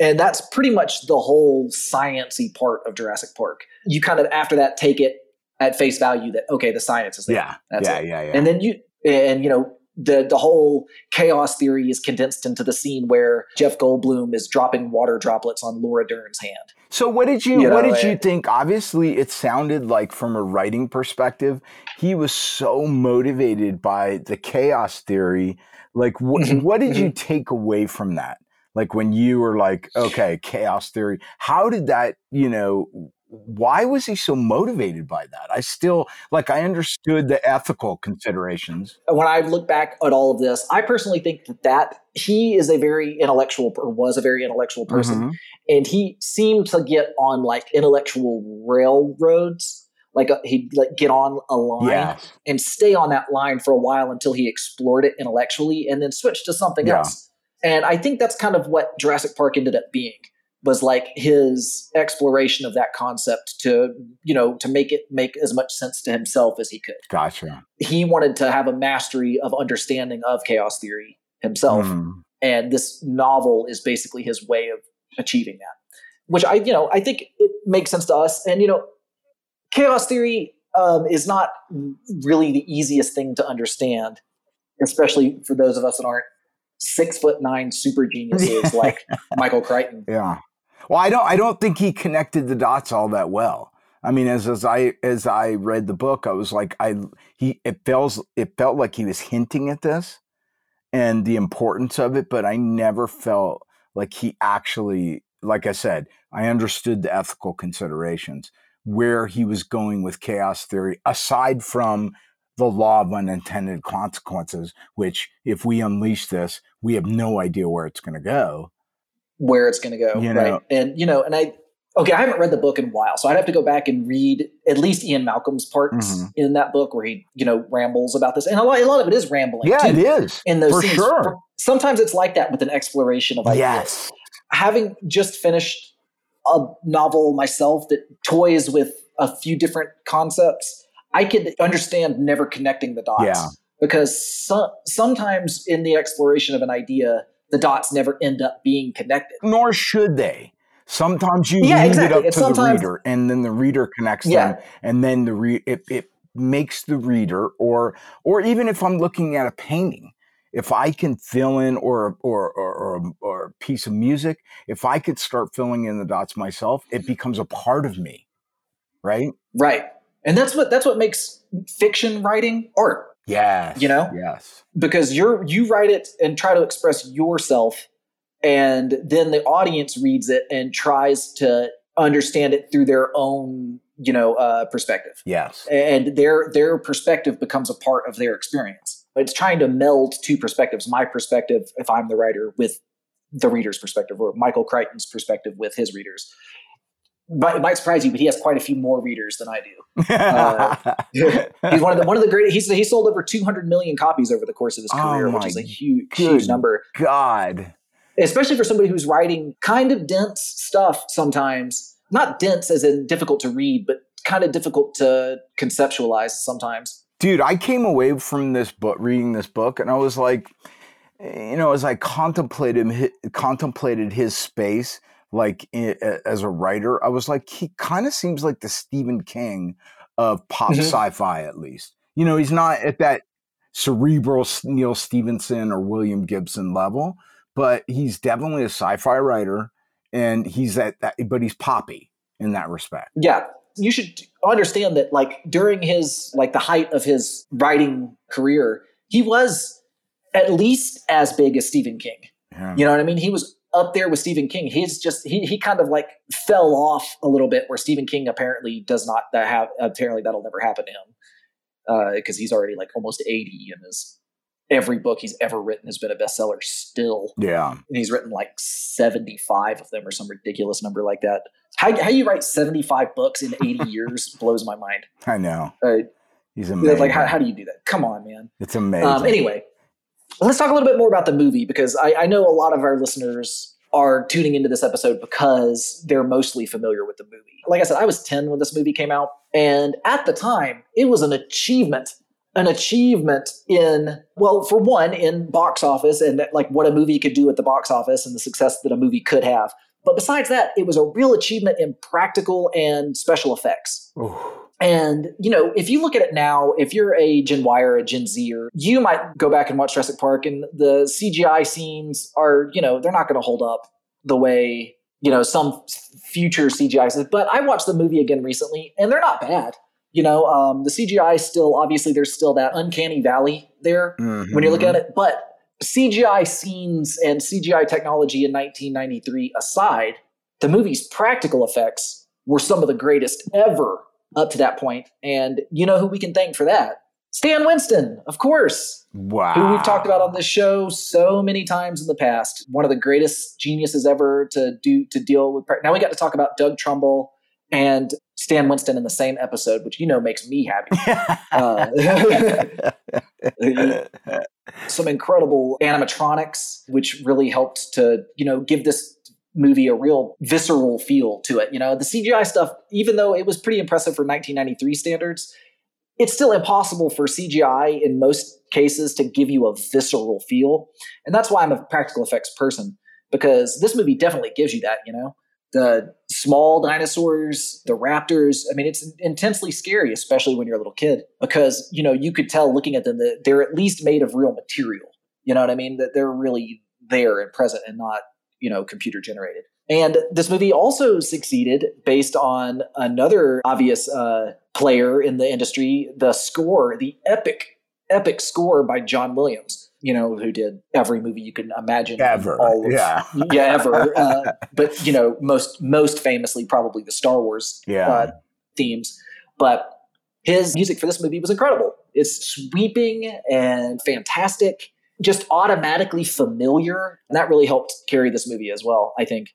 and that's pretty much the whole sciency part of Jurassic Park. You kind of after that take it at face value that okay, the science is there, Yeah, That's yeah, it. yeah, yeah. and then you and you know the the whole chaos theory is condensed into the scene where Jeff Goldblum is dropping water droplets on Laura Dern's hand. So what did you, You what know, did you think? Obviously, it sounded like from a writing perspective, he was so motivated by the chaos theory. Like, wh- Mhm, what did you take away from that? Like when you were like, okay, chaos theory. How did that? You know, why was he so motivated by that? I still like. I understood the ethical considerations. when I look back at all of this, I personally think that, that he is a very intellectual or was a very intellectual person. Mhm. and he seemed to get on like intellectual railroads like uh, he'd like get on a line Yeah. and stay on that line for a while until he explored it intellectually and then switch to something Yeah. else and i think that's kind of what jurassic park ended up being was like his exploration of that concept to you know to make it make as much sense to himself as he could Gotcha. he wanted to have a mastery of understanding of chaos theory himself Mhm. and this novel is basically his way of achieving that which i you know i think it makes sense to us and you know chaos theory um, is not really the easiest thing to understand especially for those of us that aren't six foot nine super geniuses <laughs> like michael crichton Yeah. Well, I don't I don't think he connected the dots all that well. I mean, as as I as I read the book, I was like, I he it feels it felt like he was hinting at this and the importance of it, but I never felt like he actually, like I said, I understood the ethical considerations where he was going with chaos theory, aside from the law of unintended consequences, which if we unleash this, we have no idea where it's going to go. Where it's going to go You know. right and you know and i okay i haven't read the book in a while so i'd have to go back and read at least ian malcolm's parts Mhm. in that book where he you know rambles about this and a lot, a lot of it is rambling Yeah, too. it is. in those for scenes. sure. Sometimes it's like that with an exploration of ideas. Yes. Having just finished a novel myself that toys with a few different concepts, I could understand never connecting the dots. Yeah. Because so, sometimes in the exploration of an idea, the dots never end up being connected. Nor should they. Sometimes you Yeah, leave exactly. it up to the reader, and then the reader connects Yeah. them, and then the re- it, it makes the reader, or or even if I'm looking at a painting, if I can fill in or or or or, or a piece of music, if I could start filling in the dots myself, it becomes a part of me, right? Right. And that's what that's what makes fiction writing art. Yes. You know? Yes. Because you're you write it and try to express yourself and then the audience reads it and tries to understand it through their own, you know, uh, perspective. Yes. And their their perspective becomes a part of their experience. It's trying to meld two perspectives, my perspective if I'm the writer with the reader's perspective or Michael Crichton's perspective with his readers. But it might surprise you, but he has quite a few more readers than I do. <laughs> Uh, <laughs> he's one of the one of the great. He's he sold over 200 million copies over the course of his Oh career, which is a huge huge number, God. especially for somebody who's writing kind of dense stuff. Sometimes not dense as in difficult to read, but kind of difficult to conceptualize sometimes. dude i came away from this book reading this book and i was like you know as i contemplated contemplated his space like as a writer i was like he kind of seems like the stephen king of pop Mhm. sci-fi at least you know he's not at that cerebral neal stephenson or william gibson level but he's definitely a sci-fi writer and he's at that but he's poppy in that respect Yeah. You should understand that like during his like the height of his writing career, he was at least as big as Stephen King. yeah. You know what I mean? He was up there with Stephen King. He's just he he kind of like fell off a little bit where Stephen King apparently does not that have apparently that'll never happen to him. Uh, because he's already like almost 80 and his every book he's ever written has been a bestseller still yeah and he's written like 75 of them or some ridiculous number like that how, how you write 75 books in 80 <laughs> years blows my mind i know uh, he's amazing like how, how do you do that come on man It's amazing. um, anyway, let's talk a little bit more about the movie because I, I know a lot of our listeners are tuning into this episode because they're mostly familiar with the movie. Like I said, I was 10 when this movie came out, and at the time, it was an achievement. An achievement in, well, for one, in box office and like what a movie could do at the box office and the success that a movie could have. But besides that, it was a real achievement in practical and special effects. Ooh. And, you know, if you look at it now, if you're a Gen Y or a Gen Zer, you might go back and watch Jurassic Park and the CGI scenes are, you know, they're not going to hold up the way, you know, some future CGI scenes. But I watched the movie again recently and they're not bad. You know, um, the CGI still, obviously, there's still that uncanny valley there when you look Mhm. at it. But CGI scenes and CGI technology in 1993 aside, the movie's practical effects were some of the greatest ever up to that point. And you know who we can thank for that? Stan Winston, of course, wow. who we've talked about on this show so many times in the past. One of the greatest geniuses ever to do to deal with. Now we got to talk about Doug Trumbull and Stan Winston in the same episode, which you know makes me happy. <laughs> Uh, <laughs> some incredible animatronics, which really helped to, you know, give this movie a real visceral feel to it. You know, the CGI stuff, even though it was pretty impressive for 1993 standards, it's still impossible for CGI in most cases to give you a visceral feel. And that's why I'm a practical effects person, because this movie definitely gives you that, you know? The small dinosaurs, the raptors. I mean, it's intensely scary, especially when you're a little kid, because you know you could tell looking at them that they're at least made of real material. You know what I mean? That they're really there and present, and not you know computer generated. And this movie also succeeded based on another obvious uh, player in the industry, the score, the epic, epic score by John Williams. You know, who did every movie you can imagine Ever. All of, Yeah. <laughs> yeah, ever. Uh, but you know, most most famously, probably the Star Wars Yeah. uh, themes. But his music for this movie was incredible. It's sweeping and fantastic, just automatically familiar, and that really helped carry this movie as well. I think,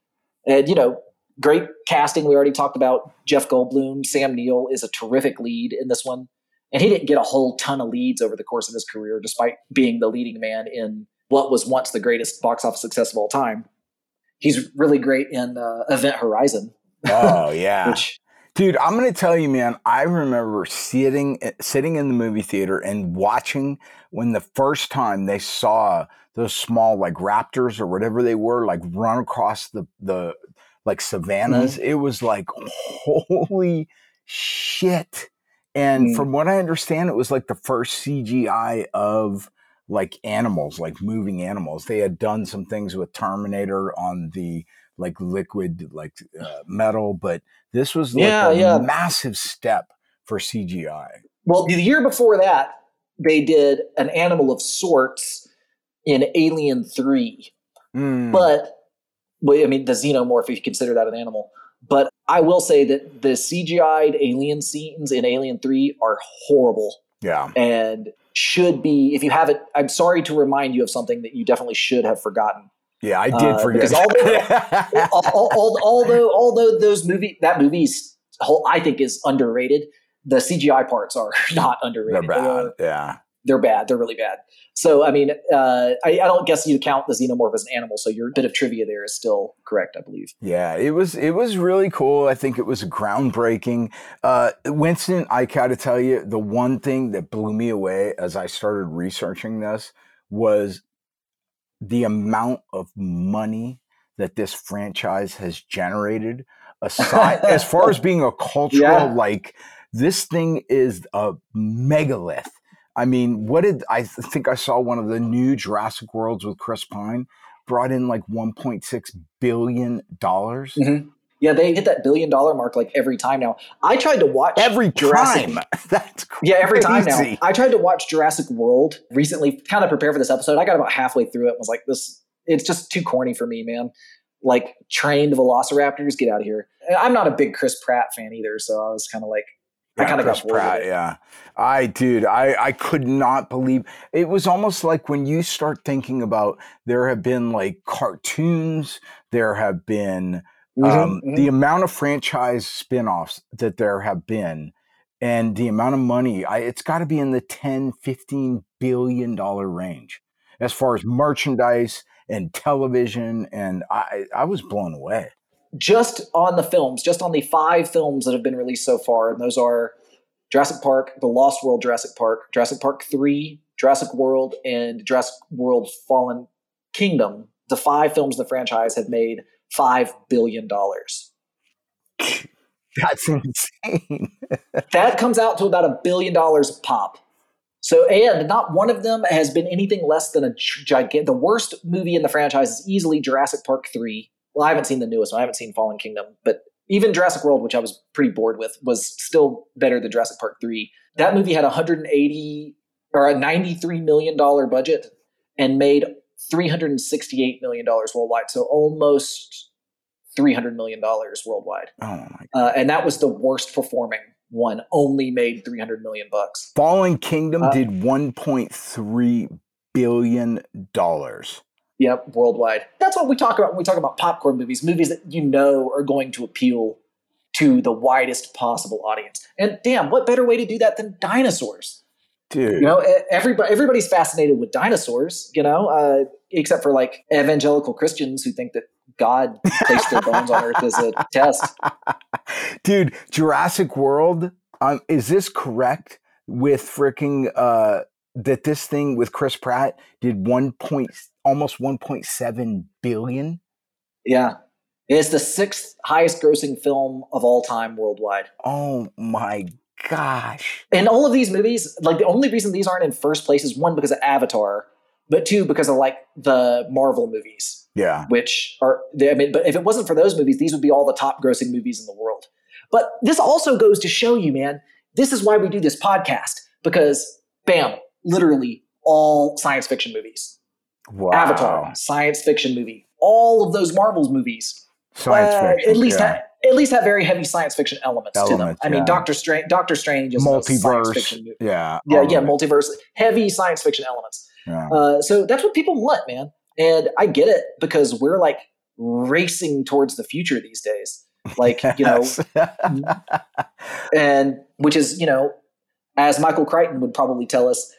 and you know, great casting. We already talked about Jeff Goldblum. Sam Neill is a terrific lead in this one. And he didn't get a whole ton of leads over the course of his career, despite being the leading man in what was once the greatest box office success of all time. He's really great in uh, Event Horizon, oh yeah. <laughs> which Dude, I'm gonna tell you, man. I remember sitting sitting in the movie theater and watching when the first time they saw those small like raptors or whatever they were like run across the the like savannas. It was like holy shit. And Mm. from what I understand, it was like the first CGI of like animals, like moving animals. They had done some things with Terminator on the like liquid like uh, metal, but this was like Yeah, a yeah. massive step for CGI. Well, the year before that, they did an animal of sorts in Alien 3. Mm, But, well, I mean, the xenomorph, if you consider that an animal. But I will say that the CGI'd alien scenes in Alien 3 are horrible yeah, and should be, if you haven't, I'm sorry to remind you of something that you definitely should have forgotten. Yeah, I did Uh, forget. because <laughs> Al- al- al- although, although those movie, that movie's whole, I think is underrated, the CGI parts are <laughs> not underrated. They're underrated. They bad. are- Yeah. they're bad. They're really bad. So, I mean, uh, I, I don't guess you count the xenomorph as an animal. So your bit of trivia there is still correct, I believe. Yeah, it was it was really cool. I think it was groundbreaking. Uh, Winston, I gotta tell you, the one thing that blew me away as I started researching this was the amount of money that this franchise has generated. Aside, as far as <laughs> being a cultural, Yeah. like this thing is a megalith. I mean, what did I think I saw one of the new Jurassic Worlds with Chris Pine brought in like 1.6 billion dollars mm-hmm. Yeah, they hit that billion dollar mark like every time now. I tried to watch every Jurassic. time. <laughs> That's crazy. Yeah, every time now. I tried to watch Jurassic World recently, kind of prepare for this episode. I got about halfway through it and was like, this, it's just too corny for me, man. Like trained velociraptors, get out of here. And I'm not a big Chris Pratt fan either, so I was kind of like, I kind of got bored. Pratt, yeah. I dude, I I could not believe it was almost like when you start thinking about there have been like cartoons, there have been Mhm, um, mhm. the amount of franchise spin-offs that there have been and the amount of money I, it's got to be in the 10 15 billion dollar range as far as merchandise and television and i i was blown away just on the films, just on the five films that have been released so far, and those are Jurassic Park, The Lost World Jurassic Park, Jurassic Park 3, Jurassic World, and Jurassic World Fallen Kingdom. The five films in the franchise have made $5 billion. <laughs> that's insane <laughs> That comes out to about a billion dollars a pop. So, and not one of them has been anything less than a gigantic. The worst movie in the franchise is easily Jurassic Park 3. Well, I haven't seen the newest one. I haven't seen Fallen Kingdom, but even Jurassic World, which I was pretty bored with, was still better than Jurassic Park 3. That movie had a 180 or a 93 million dollar budget and made 368 million dollars worldwide. So almost 300 million dollars worldwide. oh my Uh, and that was the worst performing one. Only made 300 million bucks. fallen kingdom Uh, did 1.3 billion dollars Yep, worldwide. That's what we talk about when we talk about popcorn movies, movies that you know are going to appeal to the widest possible audience. And damn, what better way to do that than dinosaurs? Dude You know, everybody everybody's fascinated with dinosaurs. You know, uh, except for like evangelical Christians who think that God placed their bones on Earth as a <laughs> test. dude jurassic world um, is this correct with freaking uh that this thing with chris pratt did 1 point almost 1.7 billion Yeah, it's the sixth highest grossing film of all time worldwide. oh my gosh and all of these movies, like the only reason these aren't in first place is one because of Avatar, but two because of like the Marvel movies, yeah which are I mean, but if it wasn't for those movies, these would be all the top grossing movies in the world. But this also goes to show you, man, this is why we do this podcast because, bam, literally all science fiction movies. wow Avatar, science fiction movie. All of those Marvels movies science uh, fiction at least yeah. At least have very heavy science fiction elements, to them. Elements, I mean. Doctor Strange, Doctor Strange is multiverse fiction movie. yeah Yeah, yeah, multiverse, heavy science fiction elements. yeah. Uh, so that's what people want, man. And I get it because we're like racing towards the future these days. Like, you know, <laughs> <laughs> and which is, you know, as Michael Crichton would probably tell us,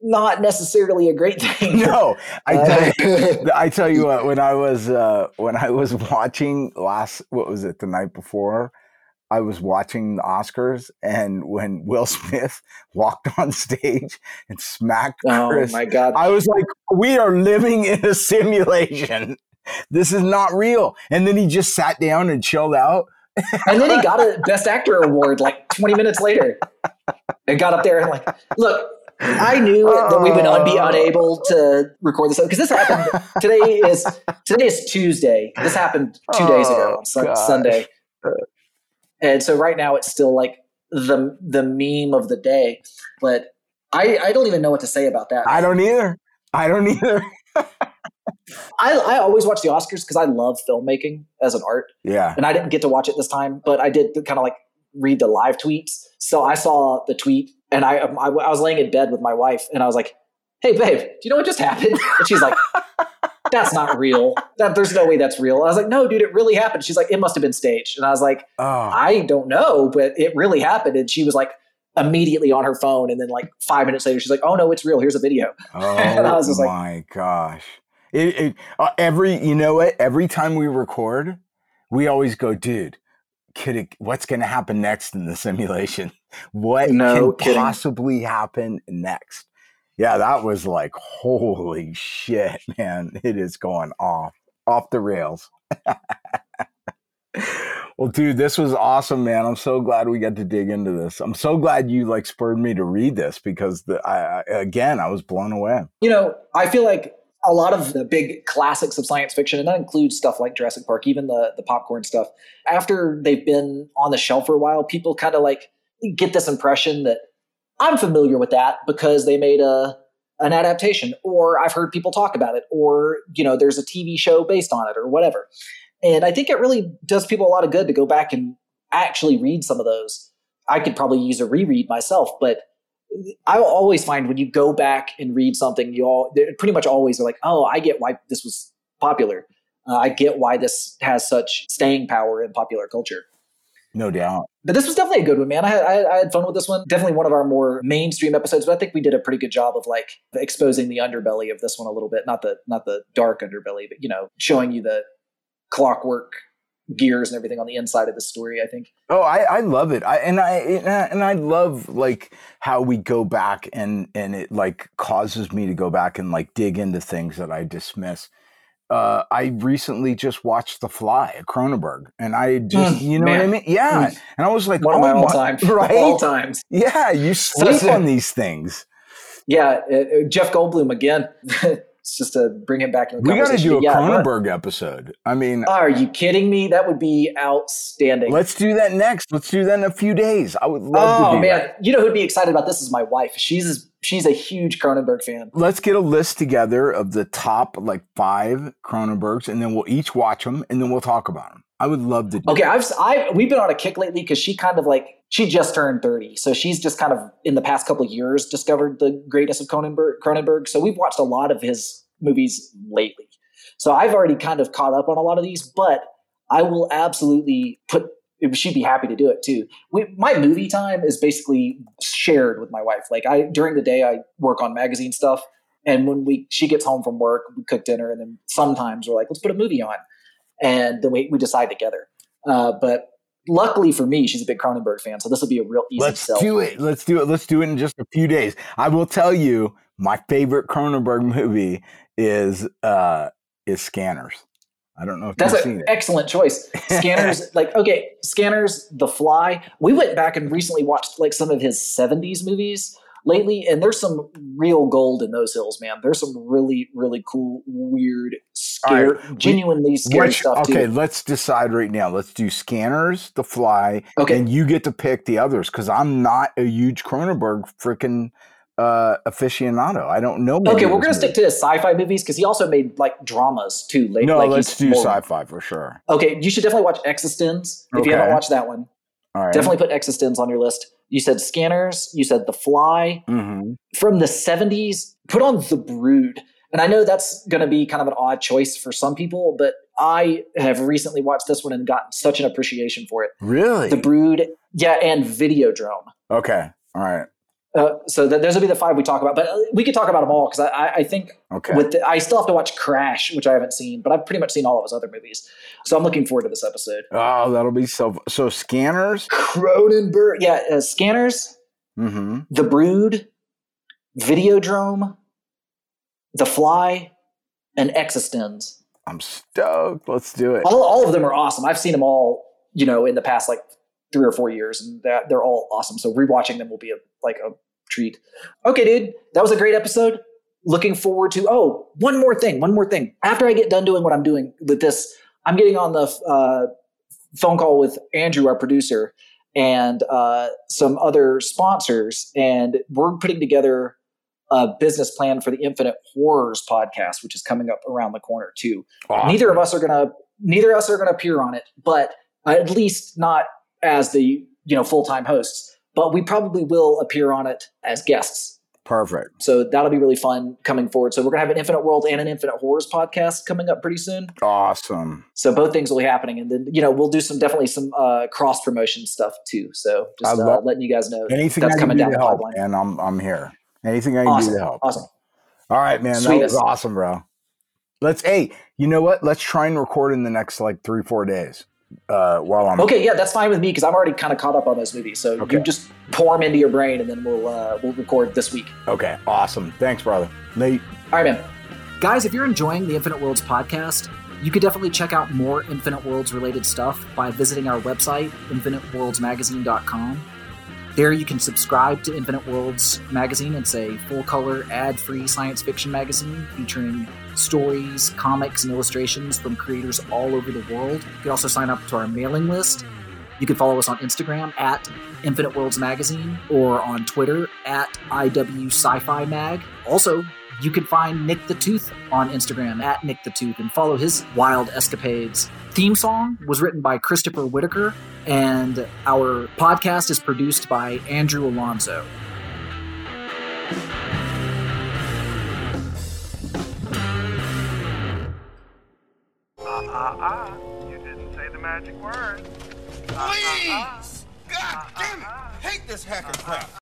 not necessarily a great <laughs> thing. no i Uh, tell you, <laughs> I tell you what, when I was uh, when I was <laughs> watching last, what was it, the night before, I was watching the Oscars, and when Will Smith walked on stage and smacked oh Chris, my god. I was like, "We are living in a simulation. This is not real." And then he just sat down and chilled out. and then he got a Best Actor award like 20 minutes later, and got up there and like, look, I knew that we would be oh. unable to record this because this happened <laughs> today is today is Tuesday. This happened two days ago Oh, on Sunday, and so right now it's still like the the meme of the day. But I I don't even know what to say about that. I don't either. I don't either. <laughs> I, I always watch the Oscars because I love filmmaking as an art, Yeah. and I didn't get to watch it this time, but I did kind of like read the live tweets. So I saw the tweet, and I, I I was laying in bed with my wife, and I was like, "Hey, babe, do you know what just happened?" And she's like, <laughs> "That's not real. That there's no way that's real." I was like, "No, dude, it really happened." She's like, "It must have been staged," and I was like, Oh, "I don't know, but it really happened." And she was like. Immediately on her phone, and then like five minutes later, she's like, "Oh no, it's real. Here's a video." <laughs> oh I was just like- my gosh. It, it, uh, every, you know what? Every time we record, we always go, dude, could it, what's going to happen next in the simulation? <laughs> What No can kidding. possibly happen next? Yeah, that was like, holy shit, <laughs> man. It is going off, off the rails. <laughs> well, dude, this was awesome, man. I'm so glad we got to dig into this. I'm so glad you like spurred me to read this because the, I, I, again, I was blown away. you know, I feel like a lot of the big classics of science fiction, and that includes stuff like Jurassic Park, even the the popcorn stuff. After they've been on the shelf for a while, people kind of like get this impression that I'm familiar with that because they made a an adaptation, or I've heard people talk about it, or you know, there's a TV show based on it, or whatever. And I think it really does people a lot of good to go back and actually read some of those. I could probably use a reread myself, but I always find when you go back and read something, you all pretty much always are like, oh, I get why this was popular. Uh, I get why this has such staying power in popular culture. No doubt. But this was definitely a good one, man. I had, I, I had fun with this one. Definitely one of our more mainstream episodes, but I think we did a pretty good job of like exposing the underbelly of this one a little bit. Not the not the dark underbelly, but you know, showing you the clockwork gears and everything on the inside of the story. I think. Oh, I, I love it. I and I and I- love like how we go back and and it like causes me to go back and like dig into things that I dismiss. Uh, I recently just watched The Fly, at Cronenberg, and I just Mm, you know what I mean? Yeah, Mm. and I was like, One of oh my all my- time, <laughs> right? all times. Yeah, you sleep <laughs> on these things. Yeah, uh, uh, Jeff Goldblum again. <laughs> just to bring him back in the We got to do a But yeah, what- Cronenberg episode. I mean, Are you kidding me? That would be outstanding. let's do that next. Let's do that in a few days. I would love to oh man, that. you know who'd be excited about this is my wife. She's she's a huge Cronenberg fan. let's get a list together of the top like five Cronenbergs, and then we'll each watch them, and then we'll talk about them. I would love to. do Okay, that. I've I we've been on a kick lately because she kind of like she just turned thirty, so she's just kind of in the past couple years discovered the greatness of Cronenberg. Cronenberg, so we've watched a lot of his movies lately. So I've already kind of caught up on a lot of these, but I will absolutely put. She'd be happy to do it too. We, my movie time is basically shared with my wife. Like I during the day, I work on magazine stuff, and when we she gets home from work, we cook dinner, and then sometimes we're like, let's put a movie on, and then we we decide together. Uh, but luckily for me, she's a big Cronenberg fan, so this will be a real easy sell. Let's sell. do it. Let's do it. Let's do it in just a few days. I will tell you, my favorite Cronenberg movie is uh is Scanners. I don't know if That's you've an seen it. excellent choice. <laughs> Scanners, like okay, Scanners, The Fly. We went back and recently watched like some of his '70s movies lately, and there's some real gold in those hills, man. There's some really, really cool, weird, right, genuinely scary Which, stuff okay, too. let's decide right now. Let's do Scanners, The Fly, Okay, and you get to pick the others because I'm not a huge Cronenberg freaking uh, aficionado. I don't know. okay, we're gonna stick to his sci-fi movies because he also made like dramas too. Late, No, like let's do more- sci-fi for sure. Okay, you should definitely watch eXistenZ if you haven't watched that one. All right. Definitely put eXistenZ on your list. You said Scanners. You said The Fly. hmm from the 70s, put on The Brood. And I know that's going to be kind of an odd choice for some people, but I have recently watched this one and gotten such an appreciation for it. Really? The Brood, yeah, and Videodrome. okay. All right. Uh, so th- those will be the five we talk about, but uh, we could talk about them all because I, I, I think Okay. with the, I still have to watch Crash, which I haven't seen, but I've pretty much seen all of his other movies. So I'm looking forward to this episode. oh, that'll be so. So Scanners. Cronenberg, yeah, uh, Scanners, Mm-hmm. The Brood, Videodrome, The Fly, and eXistenZ. I'm stoked. Let's do it. All, all of them are awesome. I've seen them all, you know, in the past like three or four years, and that, they're all awesome. So rewatching them will be a, like a treat. Okay, dude, that was a great episode. Looking forward to. Oh, one more thing. One more thing. After I get done doing what I'm doing with this, I'm getting on the uh, phone call with Andrew, our producer, and uh, some other sponsors, and we're putting together a business plan for the Infinite Horrors podcast, which is coming up around the corner too. Awesome. Neither of us are gonna neither of us are gonna appear on it, but at least not as the you know full time hosts. But we probably will appear on it as guests. Perfect. So that'll be really fun coming forward. So we're gonna have an Infinite World and an Infinite Horrors podcast coming up pretty soon. Awesome. So both things will be happening, and then you know we'll do some definitely some uh, cross promotion stuff too. So just uh, letting you guys know Anything that's coming down the help, pipeline. and I'm I'm here. Anything I can Awesome, do to help. awesome. All right, man. That was awesome, bro. Let's. Hey, you know what? Let's try and record in the next like three four days. Uh, while I'm Okay, yeah, that's fine with me because I'm already kind of caught up on those movies. So Okay. you just pour them into your brain, and then we'll uh, we'll record this week. Okay. Awesome. Thanks, brother. Nate. All right, man. Guys, if you're enjoying the Infinite Worlds podcast, you could definitely check out more Infinite Worlds related stuff by visiting our website, infiniteworldsmagazine.com. There you can subscribe to Infinite Worlds magazine. It's a full color, ad free science fiction magazine featuring stories, comics, and illustrations from creators all over the world. You can also sign up to our mailing list. You can follow us on Instagram at Infinite Worlds Magazine or on Twitter at IW Sci Fi Mag. Also, you can find Nick the Tooth on Instagram at Nick the Tooth and follow his wild escapades. Theme song was written by Christopher Whitaker, and our podcast is produced by Andrew Alonso. Ah, ah, you didn't say the magic word. Please! God damn it! Hate this hacker crap.